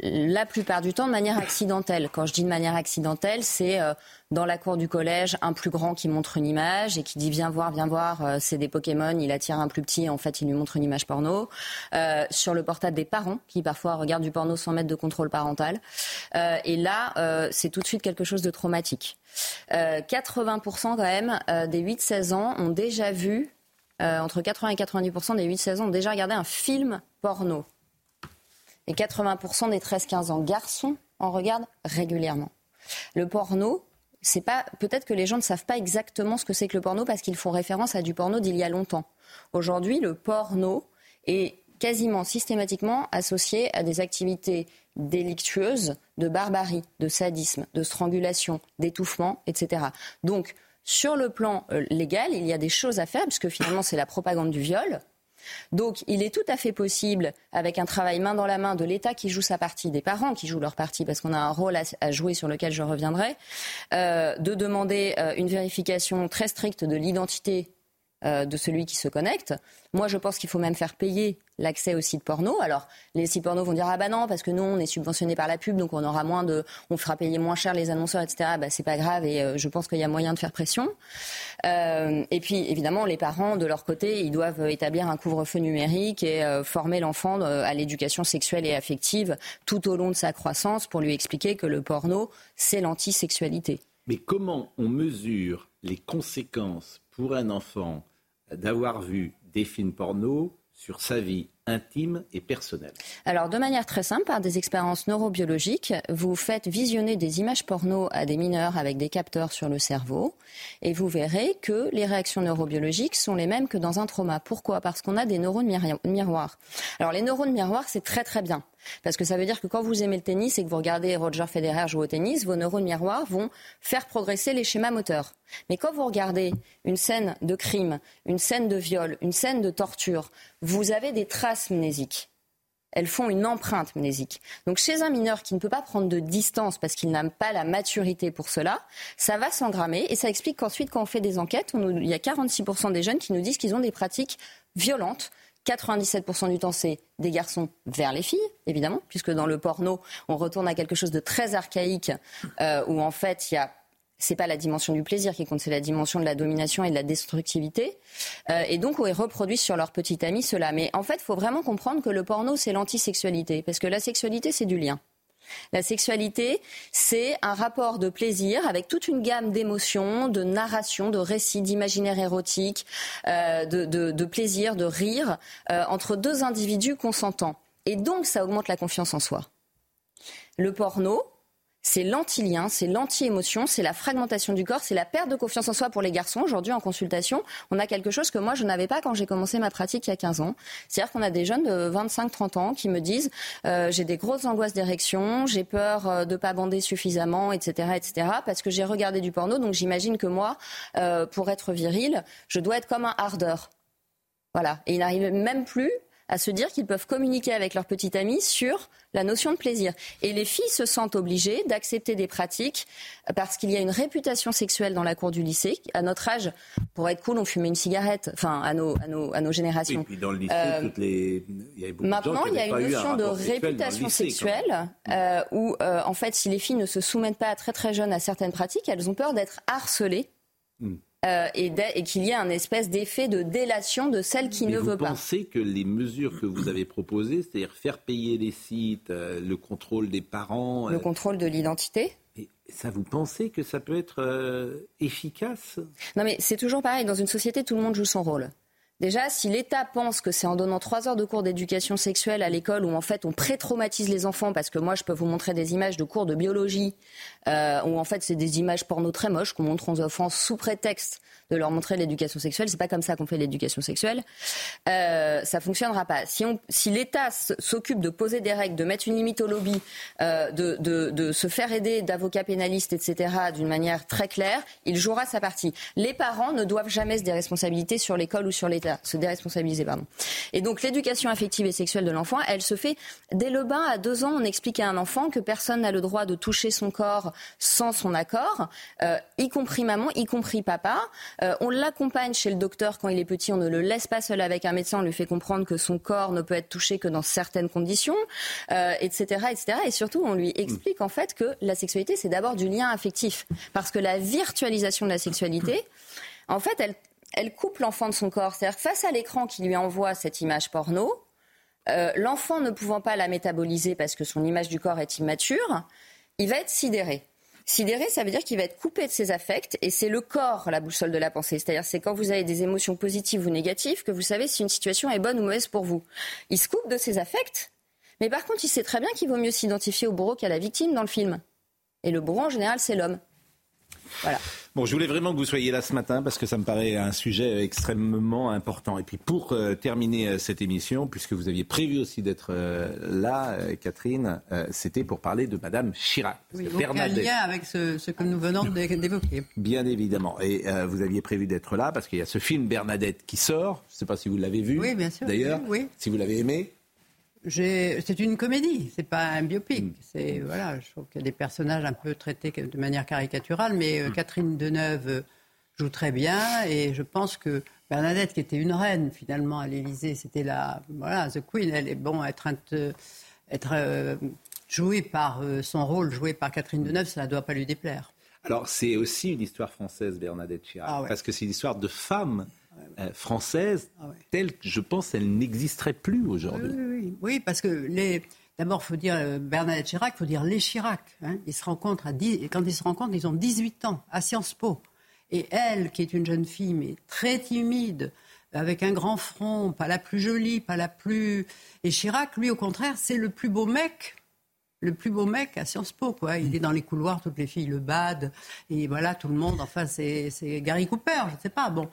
la plupart du temps de manière accidentelle. Quand je dis de manière accidentelle, c'est euh, dans la cour du collège, un plus grand qui montre une image et qui dit viens voir, viens voir, euh, c'est des Pokémon, il attire un plus petit et en fait il lui montre une image porno. Euh, sur le portable des parents qui parfois regardent du porno sans mettre de contrôle parental. et là, c'est tout de suite quelque chose de traumatique. 80% quand même des 8-16 ans ont déjà vu, entre 80 et 90% des 8-16 ans ont déjà regardé un film porno. Et 80% des 13-15 ans garçons en regardent régulièrement. Le porno, c'est pas peut-être que les gens ne savent pas exactement ce que c'est que le porno parce qu'ils font référence à du porno d'il y a longtemps. Aujourd'hui, le porno est quasiment systématiquement associés à des activités délictueuses de barbarie, de sadisme, de strangulation, d'étouffement, etc. Donc, sur le plan euh, légal, il y a des choses à faire, puisque finalement, c'est la propagande du viol. Donc, il est tout à fait possible, avec un travail main dans la main de l'État qui joue sa partie, des parents qui jouent leur partie, parce qu'on a un rôle à, jouer sur lequel je reviendrai, euh, de demander euh, une vérification très stricte de l'identité de celui qui se connecte. Moi, je pense qu'il faut même faire payer l'accès aux sites porno. Alors, les sites porno vont dire ah bah non parce que nous on est subventionné par la pub donc on aura moins de, on fera payer moins cher les annonceurs etc. Bah c'est pas grave et euh, je pense qu'il y a moyen de faire pression. Euh, et puis évidemment les parents de leur côté ils doivent établir un couvre-feu numérique et euh, former l'enfant à l'éducation sexuelle et affective tout au long de sa croissance pour lui expliquer que le porno c'est l'antisexualité.
Mais comment on mesure les conséquences pour un enfant d'avoir vu des films porno sur sa vie intime et personnelle
Alors, de manière très simple, par des expériences neurobiologiques, vous faites visionner des images porno à des mineurs avec des capteurs sur le cerveau et vous verrez que les réactions neurobiologiques sont les mêmes que dans un trauma. Pourquoi? Parce qu'on a des neurones miroirs. Alors, les neurones miroirs, c'est très très bien. Parce que ça veut dire que quand vous aimez le tennis et que vous regardez Roger Federer jouer au tennis, vos neurones miroirs vont faire progresser les schémas moteurs. Mais quand vous regardez une scène de crime, une scène de viol, une scène de torture, vous avez des traces mnésiques elles font une empreinte mnésique. Donc chez un mineur qui ne peut pas prendre de distance parce qu'il n'a pas la maturité pour cela, ça va s'engrammer et ça explique qu'ensuite quand on fait des enquêtes, il y a 46% des jeunes qui nous disent qu'ils ont des pratiques violentes 97% du temps, c'est des garçons vers les filles, évidemment, puisque dans le porno, on retourne à quelque chose de très archaïque, euh, où en fait, il y a c'est pas la dimension du plaisir qui compte, c'est la dimension de la domination et de la destructivité. Euh, et donc, on reproduit sur leur petit ami cela. Mais en fait, il faut vraiment comprendre que le porno, c'est l'antisexualité, parce que la sexualité, c'est du lien. La sexualité, c'est un rapport de plaisir avec toute une gamme d'émotions, de narrations, de récits, d'imaginaire érotique, euh, de, plaisir, de rire euh, entre deux individus consentants. Et donc, ça augmente la confiance en soi. Le porno, c'est l'anti-lien, c'est l'anti-émotion, c'est la fragmentation du corps, c'est la perte de confiance en soi pour les garçons. Aujourd'hui, en consultation, on a quelque chose que moi, je n'avais pas quand j'ai commencé ma pratique il y a 15 ans. C'est-à-dire qu'on a des jeunes de 25-30 ans qui me disent euh, j'ai des grosses angoisses d'érection, j'ai peur euh, de pas bander suffisamment, etc., etc., parce que j'ai regardé du porno. Donc j'imagine que moi, euh, pour être viril, je dois être comme un hardeur. Voilà. Et il n'arrive même plus à se dire qu'ils peuvent communiquer avec leur petite amie sur la notion de plaisir. Et les filles se sentent obligées d'accepter des pratiques parce qu'il y a une réputation sexuelle dans la cour du lycée. À notre âge, pour être cool, on fumait une cigarette, enfin à nos, à nos, à nos générations. Et
puis dans le lycée, euh, toutes les...
il y avait beaucoup maintenant, de gens il y a une notion de réputation sexuelle euh, où, euh, en fait, si les filles ne se soumettent pas très très jeunes à certaines pratiques, elles ont peur d'être harcelées. Hmm. Euh, et, qu'il y ait un espèce d'effet de délation de celle qui ne veut pas.
Vous pensez que les mesures que vous avez proposées, c'est-à-dire faire payer les sites, euh, le contrôle des parents,
le euh, contrôle de l'identité,
ça, vous pensez que ça peut être efficace?
Non, mais c'est toujours pareil. Dans une société, tout le monde joue son rôle. Déjà, si l'État pense que c'est en donnant trois heures de cours d'éducation sexuelle à l'école où en fait on pré-traumatise les enfants, parce que moi je peux vous montrer des images de cours de biologie euh, où en fait c'est des images porno très moches qu'on montre aux enfants sous prétexte de leur montrer l'éducation sexuelle. C'est pas comme ça qu'on fait l'éducation sexuelle. Euh, ça fonctionnera pas. Si, l'État s'occupe de poser des règles, de mettre une limite au lobby, euh, de, de, de, se faire aider d'avocats pénalistes, etc., d'une manière très claire, il jouera sa partie. Les parents ne doivent jamais se déresponsabiliser sur l'école ou sur l'État, se déresponsabiliser, pardon. Et donc l'éducation affective et sexuelle de l'enfant, elle se fait dès le bain. À deux ans, on explique à un enfant que personne n'a le droit de toucher son corps sans son accord, euh, y compris maman, y compris papa. Euh, on l'accompagne chez le docteur quand il est petit, on ne le laisse pas seul avec un médecin, on lui fait comprendre que son corps ne peut être touché que dans certaines conditions, etc., euh, etc. Et surtout, on lui explique en fait que la sexualité, c'est d'abord du lien affectif. Parce que la virtualisation de la sexualité, en fait, elle, elle coupe l'enfant de son corps. C'est-à-dire face à l'écran qui lui envoie cette image porno, l'enfant ne pouvant pas la métaboliser parce que son image du corps est immature, il va être sidéré. Sidéré, ça veut dire qu'il va être coupé de ses affects et c'est le corps la boussole de la pensée. C'est-à-dire c'est quand vous avez des émotions positives ou négatives que vous savez si une situation est bonne ou mauvaise pour vous. Il se coupe de ses affects, mais par contre il sait très bien qu'il vaut mieux s'identifier au bourreau qu'à la victime dans le film. Et le bourreau en général c'est l'homme.
Voilà.
Bon, je voulais vraiment que vous soyez là ce matin parce que ça me paraît un sujet extrêmement important. Et puis pour euh, terminer euh, cette émission, puisque vous aviez prévu aussi d'être euh, là, Catherine, c'était pour parler de Madame Chirac.
Oui, donc un lien avec ce, que nous venons d'évoquer.
Bien évidemment. Et vous aviez prévu d'être là parce qu'il y a ce film Bernadette qui sort. Je ne sais pas si vous l'avez vu.
Oui, bien sûr.
D'ailleurs,
oui.
si vous l'avez aimé.
C'est une comédie, c'est pas un biopic. Hmm. C'est voilà, je trouve qu'il y a des personnages un peu traités de manière caricaturale, mais euh, hmm. Catherine Deneuve euh, joue très bien et je pense que Bernadette, qui était une reine finalement à l'Élysée, c'était la voilà the queen. Elle est bon être être euh, jouée par son rôle joué par Catherine Deneuve, ça ne doit pas lui déplaire.
Alors c'est aussi une histoire française, Bernadette Chirac, ah parce que c'est une histoire de femme euh, française ah telle que je pense elle n'existerait plus aujourd'hui.
Oui, oui, parce que les... D'abord, il faut dire euh, Bernadette Chirac, il faut dire les Chirac. Hein. Ils se rencontrent à 10... et quand ils se rencontrent, ils ont 18 ans à Sciences Po. Et elle, qui est une jeune fille, mais très timide, avec un grand front, pas la plus jolie, pas la plus. Et Chirac, lui, au contraire, c'est le plus beau mec le plus beau mec à Sciences Po, quoi. Il est dans les couloirs, toutes les filles le badent, et voilà, tout le monde, enfin, c'est Gary Cooper, je ne sais pas, bon.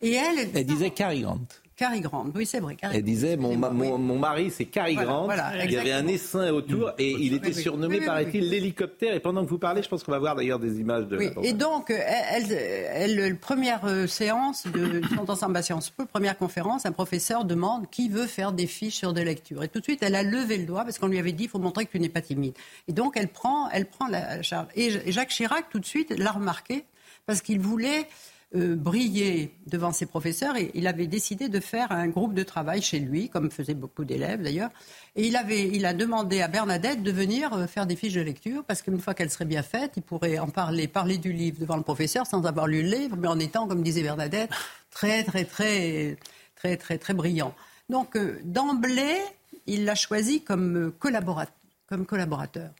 Et elle, elle, disait Cary Grant.
Cary Grant, oui, c'est vrai.
elle disait mon, mon, mari, c'est Cary Grant. il y avait un essaim autour et il était surnommé, paraît-il, l'hélicoptère. Et pendant que vous parlez, je pense qu'on va voir d'ailleurs des images de.
Oui. Et donc, elle, elle, première euh, séance de son ensemble à Sciences Po, première conférence, un professeur demande qui veut faire des fiches sur des lectures. Et tout de suite, elle a levé le doigt parce qu'on lui avait dit il faut montrer que tu n'es pas timide. Et donc, elle prend, elle prend la charge. Et Jacques Chirac, tout de suite, l'a remarqué parce qu'il voulait euh, briller devant ses professeurs et il avait décidé de faire un groupe de travail chez lui, comme faisaient beaucoup d'élèves d'ailleurs. Et il, avait, il a demandé à Bernadette de venir euh, faire des fiches de lecture parce qu'une fois qu'elle serait bien faite, il pourrait en parler, parler du livre devant le professeur sans avoir lu le livre, mais en étant, comme disait Bernadette, très, très, très, très, très, très brillant. Donc, euh, d'emblée, il l'a choisi comme, collaborateur. Comme collaborateur.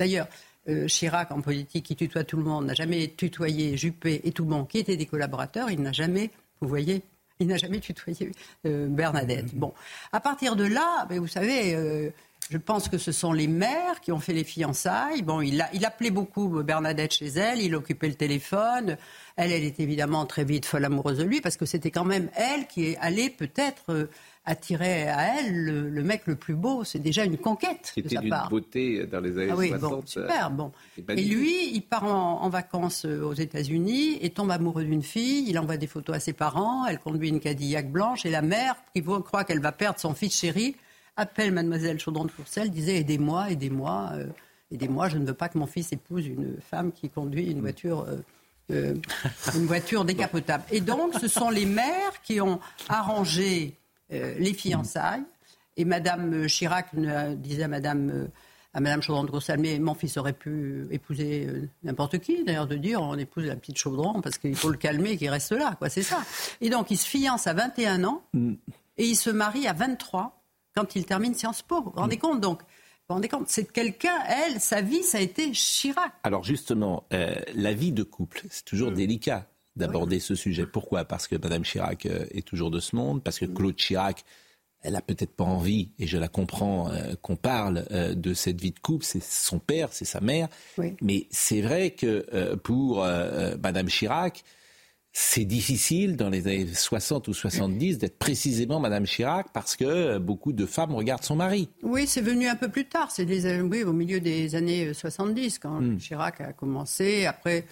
D'ailleurs, euh, Chirac, en politique, qui tutoie tout le monde, n'a jamais tutoyé Juppé et tout le monde qui étaient des collaborateurs. Il n'a jamais, vous voyez, il n'a jamais tutoyé euh, Bernadette. Bon, à partir de là, ben, vous savez, euh, je pense que ce sont les maires qui ont fait les fiançailles. Bon, il, a, il appelait beaucoup Bernadette chez elle, il occupait le téléphone. Elle, elle est évidemment très vite folle amoureuse de lui parce que c'était quand même elle qui est allée peut-être attirer à elle le, mec le plus beau. C'est déjà une conquête
de
sa part.
beauté dans les années ah oui, 60. Bon,
super, bon. Et lui, il part en, vacances euh, aux États-Unis et tombe amoureux d'une fille. Il envoie des photos à ses parents. Elle conduit une Cadillac blanche et la mère, qui croit qu'elle va perdre son fils chéri, appelle Mademoiselle Chaudron de Courcelles, disait aidez-moi, aidez-moi, euh, aidez-moi. Je ne veux pas que mon fils épouse une femme qui conduit une voiture. Euh, une voiture décapotable. Et donc, ce sont les mères qui ont arrangé euh, les fiançailles. Et Madame Chirac disait à Madame, euh, à Madame Chaudron de Grossalmé, mon fils aurait pu épouser euh, n'importe qui, d'ailleurs, de dire on épouse la petite Chaudron parce qu'il faut le calmer qu'il reste là, quoi, c'est ça. Et donc il se fiance à 21 ans mm. et il se marie à 23 quand il termine Sciences Po. Vous vous rendez compte donc? Vous rendez compte? C'est quelqu'un, elle, sa vie, ça a été Chirac.
Alors justement, la vie de couple, c'est toujours mm. délicat d'aborder ce sujet. Pourquoi? Parce que Mme Chirac euh, est toujours de ce monde, parce que Claude Chirac, elle a peut-être pas envie, et je la comprends, euh, qu'on parle euh, de cette vie de couple. C'est son père, c'est sa mère. Mais c'est vrai que pour Mme Chirac, c'est difficile dans les années 60 ou 70 d'être précisément Madame Chirac parce que beaucoup de femmes regardent son mari.
Oui, c'est venu un peu plus tard. C'est oui, au milieu des années 70 quand hmm. Chirac a commencé. Après,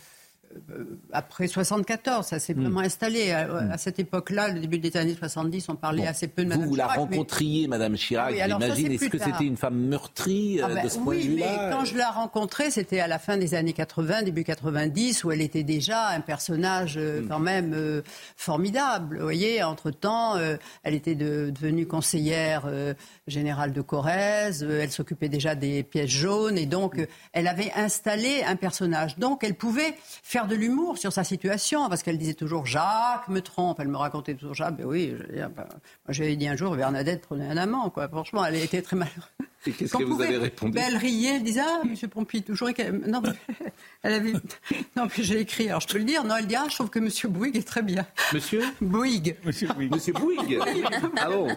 après 74, ça s'est hmm. vraiment installé. À, cette époque-là, le début des années 70, on parlait assez peu de Madame
vous,
vous
la rencontriez, Madame Chirac, j'imagine. Est-ce que c'était une femme meurtrie euh, ah ben, de ce point de
vue-là Oui, mais quand je la rencontrais, c'était à la fin des années 80, début 90, où elle était déjà un personnage euh, hmm. quand même formidable. Vous voyez, entre-temps, elle était devenue conseillère générale de Corrèze, elle s'occupait déjà des pièces jaunes, et donc elle avait installé un personnage. Donc elle pouvait faire de l'humour sur sa situation, parce qu'elle disait toujours Jacques me trompe. Elle me racontait toujours Jacques. Ben oui, ben, j'avais dit un jour Bernadette prenait un amant, quoi. Franchement, elle était très malheureuse.
Et qu'est-ce que vous avez répondu
ben, Elle riait, elle disait Ah, M. Pompidou, toujours Non, elle avait. Non, puis j'ai écrit, alors je peux le dire. Non, elle dit Ah, je trouve que M. Bouygues est très bien.
Monsieur
Bouygues.
Monsieur Bouygues. Monsieur Bouygues Ah bon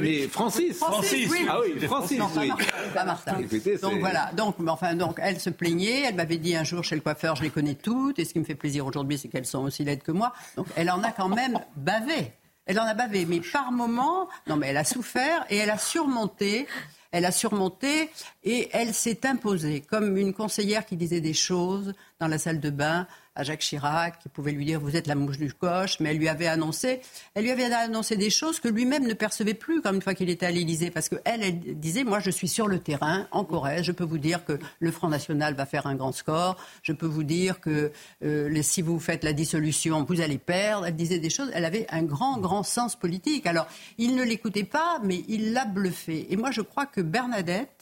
mais, Francis.
Francis.
Ah oui, Francis, non, oui.
Pas Martin. donc voilà. Donc, enfin, donc, elle se plaignait. Elle m'avait dit un jour chez le coiffeur Je les connais toutes. Et ce qui me fait plaisir aujourd'hui, c'est qu'elles sont aussi laides que moi. Donc, elle en a quand même bavé. Elle en a bavé, mais par moments, non, mais elle a souffert et elle a surmonté elle a surmonté et elle s'est imposée comme une conseillère qui disait des choses dans la salle de bain à Jacques Chirac, qui pouvait lui dire vous êtes la mouche du coche, mais elle lui avait annoncé, elle lui avait annoncé des choses que lui-même ne percevait plus comme une fois qu'il était à l'Élysée, parce qu'elle, elle disait moi je suis sur le terrain en Corrèze, je peux vous dire que le Front National va faire un grand score, je peux vous dire que euh, si vous faites la dissolution, vous allez perdre. Elle disait des choses, elle avait un grand grand sens politique. Alors il ne l'écoutait pas, mais il l'a bluffé. Et moi je crois que Bernadette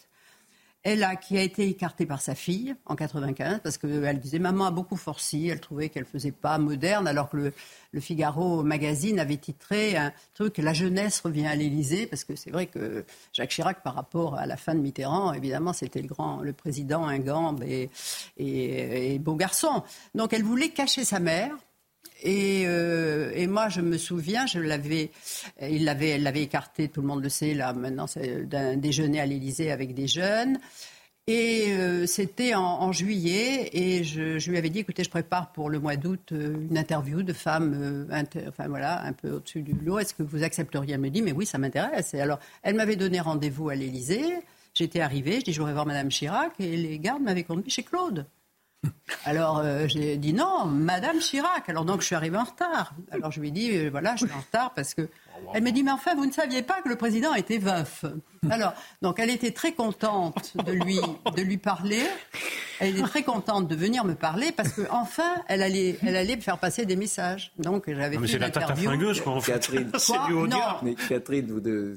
elle qui a été écartée par sa fille en 95 parce qu'elle disait maman a beaucoup forci, elle trouvait qu'elle faisait pas moderne alors que le, Figaro magazine avait titré un truc la jeunesse revient à l'Élysée parce que c'est vrai que Jacques Chirac par rapport à la fin de Mitterrand évidemment c'était le grand le président ingambe et, et, et beau garçon. Donc elle voulait cacher sa mère euh, et, moi, je me souviens, je l'avais, il l'avait, elle l'avait écarté, tout le monde le sait, là, maintenant, c'est d'un déjeuner à l'Élysée avec des jeunes. Et euh, c'était en, juillet, et je, lui avais dit, écoutez, je prépare pour le mois d'août euh, une interview de femmes, enfin voilà, un peu au-dessus du lot. Est-ce que vous accepteriez? Elle me dit, mais oui, ça m'intéresse. Et alors, elle m'avait donné rendez-vous à l'Élysée. J'étais arrivée, je dis, je voudrais voir Madame Chirac, et les gardes m'avaient conduit chez Claude. Alors euh, j'ai dit non, Madame Chirac. Alors donc je suis arrivée en retard. Alors je lui ai dit euh, voilà, je suis en retard parce que. Elle me dit mais enfin vous ne saviez pas que le président était veuf. Alors donc elle était très contente de lui de lui parler. Elle était très contente de venir me parler parce que enfin elle allait elle allait me faire passer des messages. Donc j'avais fait
c'est la tarte flingueuse quoi en fait.
Catherine,
mais
Catherine vous de,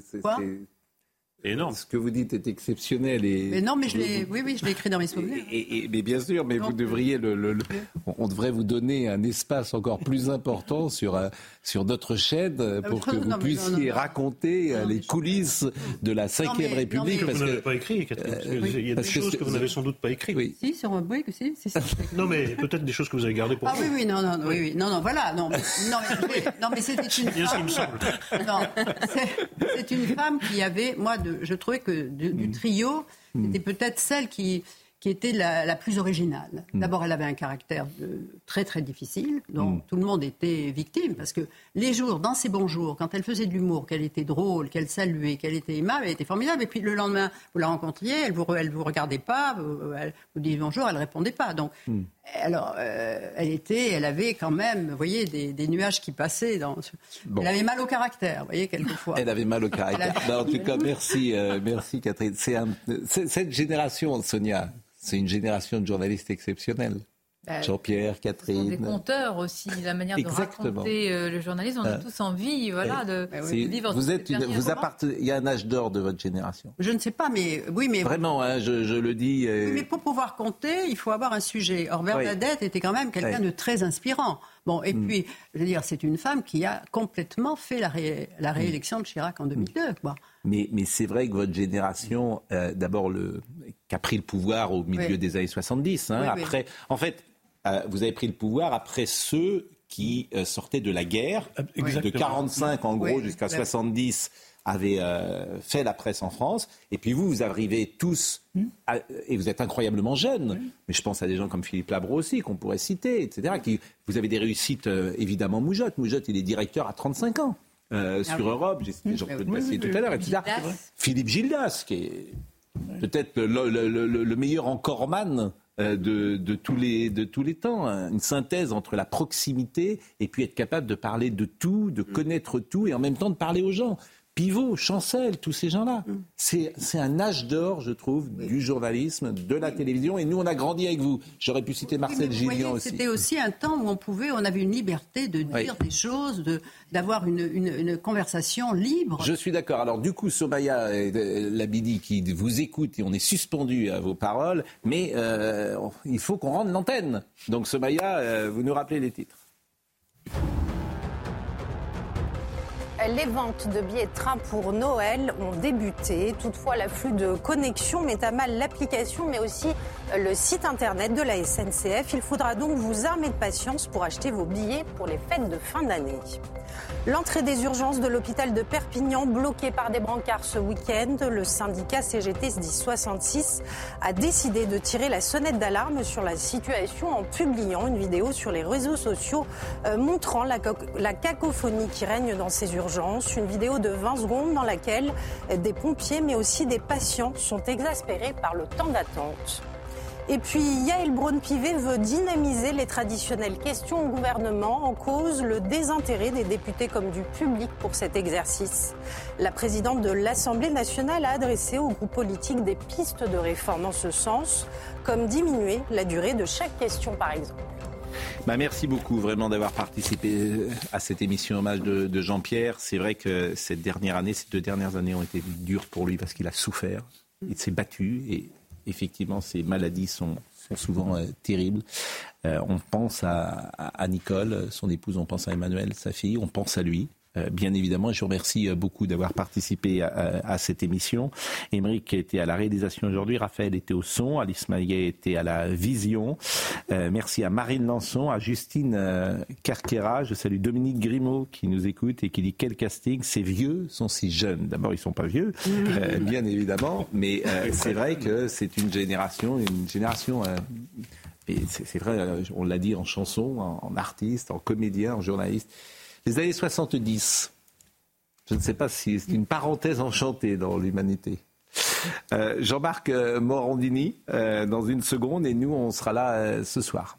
énorme.
Ce que vous dites est exceptionnel. Et
mais non, mais je l'ai, oui, oui, je l'ai écrit dans mes souvenirs.
Et, mais bien sûr, mais vous devriez le, on devrait vous donner un espace encore plus important sur euh, sur notre chaîne euh, ah, pour que vous puissiez raconter euh, les coulisses de la Ve République.
parce que vous n'avez pas écrit, Il y a des choses que, vous n'avez sans doute pas écrites.
Oui. Si, sur oui, que si,
si, Non, mais peut-être des choses que vous avez gardées pour
ah, vous. Ah oui, oui, non, non, oui, oui, non, non, voilà, non, mais, non, mais c'était une.
Bien ce qui me semble.
Non, c'est une femme qui avait, moi, de je trouvais que du, mm. trio, mm. c'était peut-être celle qui, qui était la, plus originale. Mm. D'abord, elle avait un caractère très très difficile, dont tout le monde était victime, parce que les jours, dans ses bons jours, quand elle faisait de l'humour, qu'elle était drôle, qu'elle saluait, qu'elle était aimable, elle était formidable. Et puis le lendemain, vous la rencontriez, elle vous elle vous regardait pas, vous, elle vous bonjour, elle répondait pas. Donc. Alors, euh, elle était, elle avait quand même, vous voyez, des, nuages qui passaient. Dans, Elle avait mal au caractère, vous voyez, quelquefois. (laughs)
Elle avait mal au caractère. en tout cas, merci, euh, merci Catherine. C'est cette génération, Sonia, c'est une génération de journalistes exceptionnels. Bah, Jean-Pierre, Catherine.
Des conteurs aussi, la manière de raconter euh, le journalisme. On a euh, tous envie, voilà, de, vivre.
Vous êtes, vous appartenez. Il y a un âge d'or de votre génération.
Je ne sais pas, mais oui, mais
vraiment, hein, je, le dis.
Euh, mais pour pouvoir compter, il faut avoir un sujet. Or, Bernadette était quand même quelqu'un de très inspirant. Bon, et hmm. puis, je veux dire, c'est une femme qui a complètement fait la, la hmm. réélection de Chirac en 2002, quoi.
Mais, mais c'est vrai que votre génération, d'abord, qui a pris le pouvoir au milieu des années 70. Hein, après, en fait, euh, vous avez pris le pouvoir après ceux qui euh, sortaient de la guerre, de 45 en gros jusqu'à 70 avaient euh, fait la presse en France. Et puis vous, vous arrivez tous, hmm. et vous êtes incroyablement jeunes, mais je pense à des gens comme Philippe Labro aussi, qu'on pourrait citer, etc. Qui, vous avez des réussites, évidemment, Moujotte. Moujotte, il est directeur à 35 ans. Ah sur Europe, j'ai j'en peux passer tout à l'heure, etc. Philippe Gildas, qui est peut-être le, le, meilleur encoreman euh, de, de, tous les, de tous les temps. Hein. Une synthèse entre la proximité et puis être capable de parler de tout, de mm. connaître tout et en même temps de parler aux gens. Pivot, Chancel, tous ces gens-là. Mm. C'est un âge d'or, je trouve, du journalisme, de la télévision. Et nous, on a grandi avec vous. J'aurais pu citer Marcel oui, aussi.
C'était aussi un temps où on pouvait, on avait une liberté de dire des choses, d'avoir une, une, conversation libre.
Je suis d'accord. Alors du coup, Somaya Labidi qui vous écoute et on est suspendu à vos paroles, mais euh, il faut qu'on rende l'antenne. Donc Somaya, euh, vous nous rappelez les titres.
Les ventes de billets de train pour Noël ont débuté. Toutefois, l'afflux de connexions met à mal l'application, mais aussi le site internet de la SNCF. Il faudra donc vous armer de patience pour acheter vos billets pour les fêtes de fin d'année. L'entrée des urgences de l'hôpital de Perpignan bloquée par des brancards ce week-end. Le syndicat CGT 1066 a décidé de tirer la sonnette d'alarme sur la situation en publiant une vidéo sur les réseaux sociaux euh, montrant la, la cacophonie qui règne dans ces urgences. Une vidéo de 20 secondes dans laquelle des pompiers mais aussi des patients sont exaspérés par le temps d'attente. Et puis Yael Braun-Pivet veut dynamiser les traditionnelles questions au gouvernement en cause le désintérêt des députés comme du public pour cet exercice. La présidente de l'Assemblée nationale a adressé au groupe politique des pistes de réforme en ce sens, comme diminuer la durée de chaque question par exemple.
Bah merci beaucoup vraiment d'avoir participé à cette émission hommage de, Jean-Pierre. C'est vrai que cette dernière année, ces deux dernières années ont été dures pour lui parce qu'il a souffert, il s'est battu et effectivement, ces maladies sont, souvent euh, terribles. Euh, on pense à, Nicole, son épouse, on pense à Emmanuel, sa fille, on pense à lui. Euh, bien évidemment. Je vous remercie euh, beaucoup d'avoir participé à, cette émission. Émeric était à la réalisation aujourd'hui, Raphaël était au son, Alice Maillet était à la vision. Euh, merci à Marine Lançon, à Justine Carquera. Je salue Dominique Grimaud qui nous écoute et qui dit quel casting, ces vieux sont si jeunes. D'abord, ils sont pas vieux, bien évidemment, mais c'est vrai que c'est une génération, une génération. c'est vrai, on l'a dit en chanson, en artiste, en comédien, en journaliste les années 70, je ne sais pas si c'est une parenthèse enchantée dans l'humanité. Euh, Jean-Marc euh, Morandini euh, dans une seconde et nous on sera là ce soir.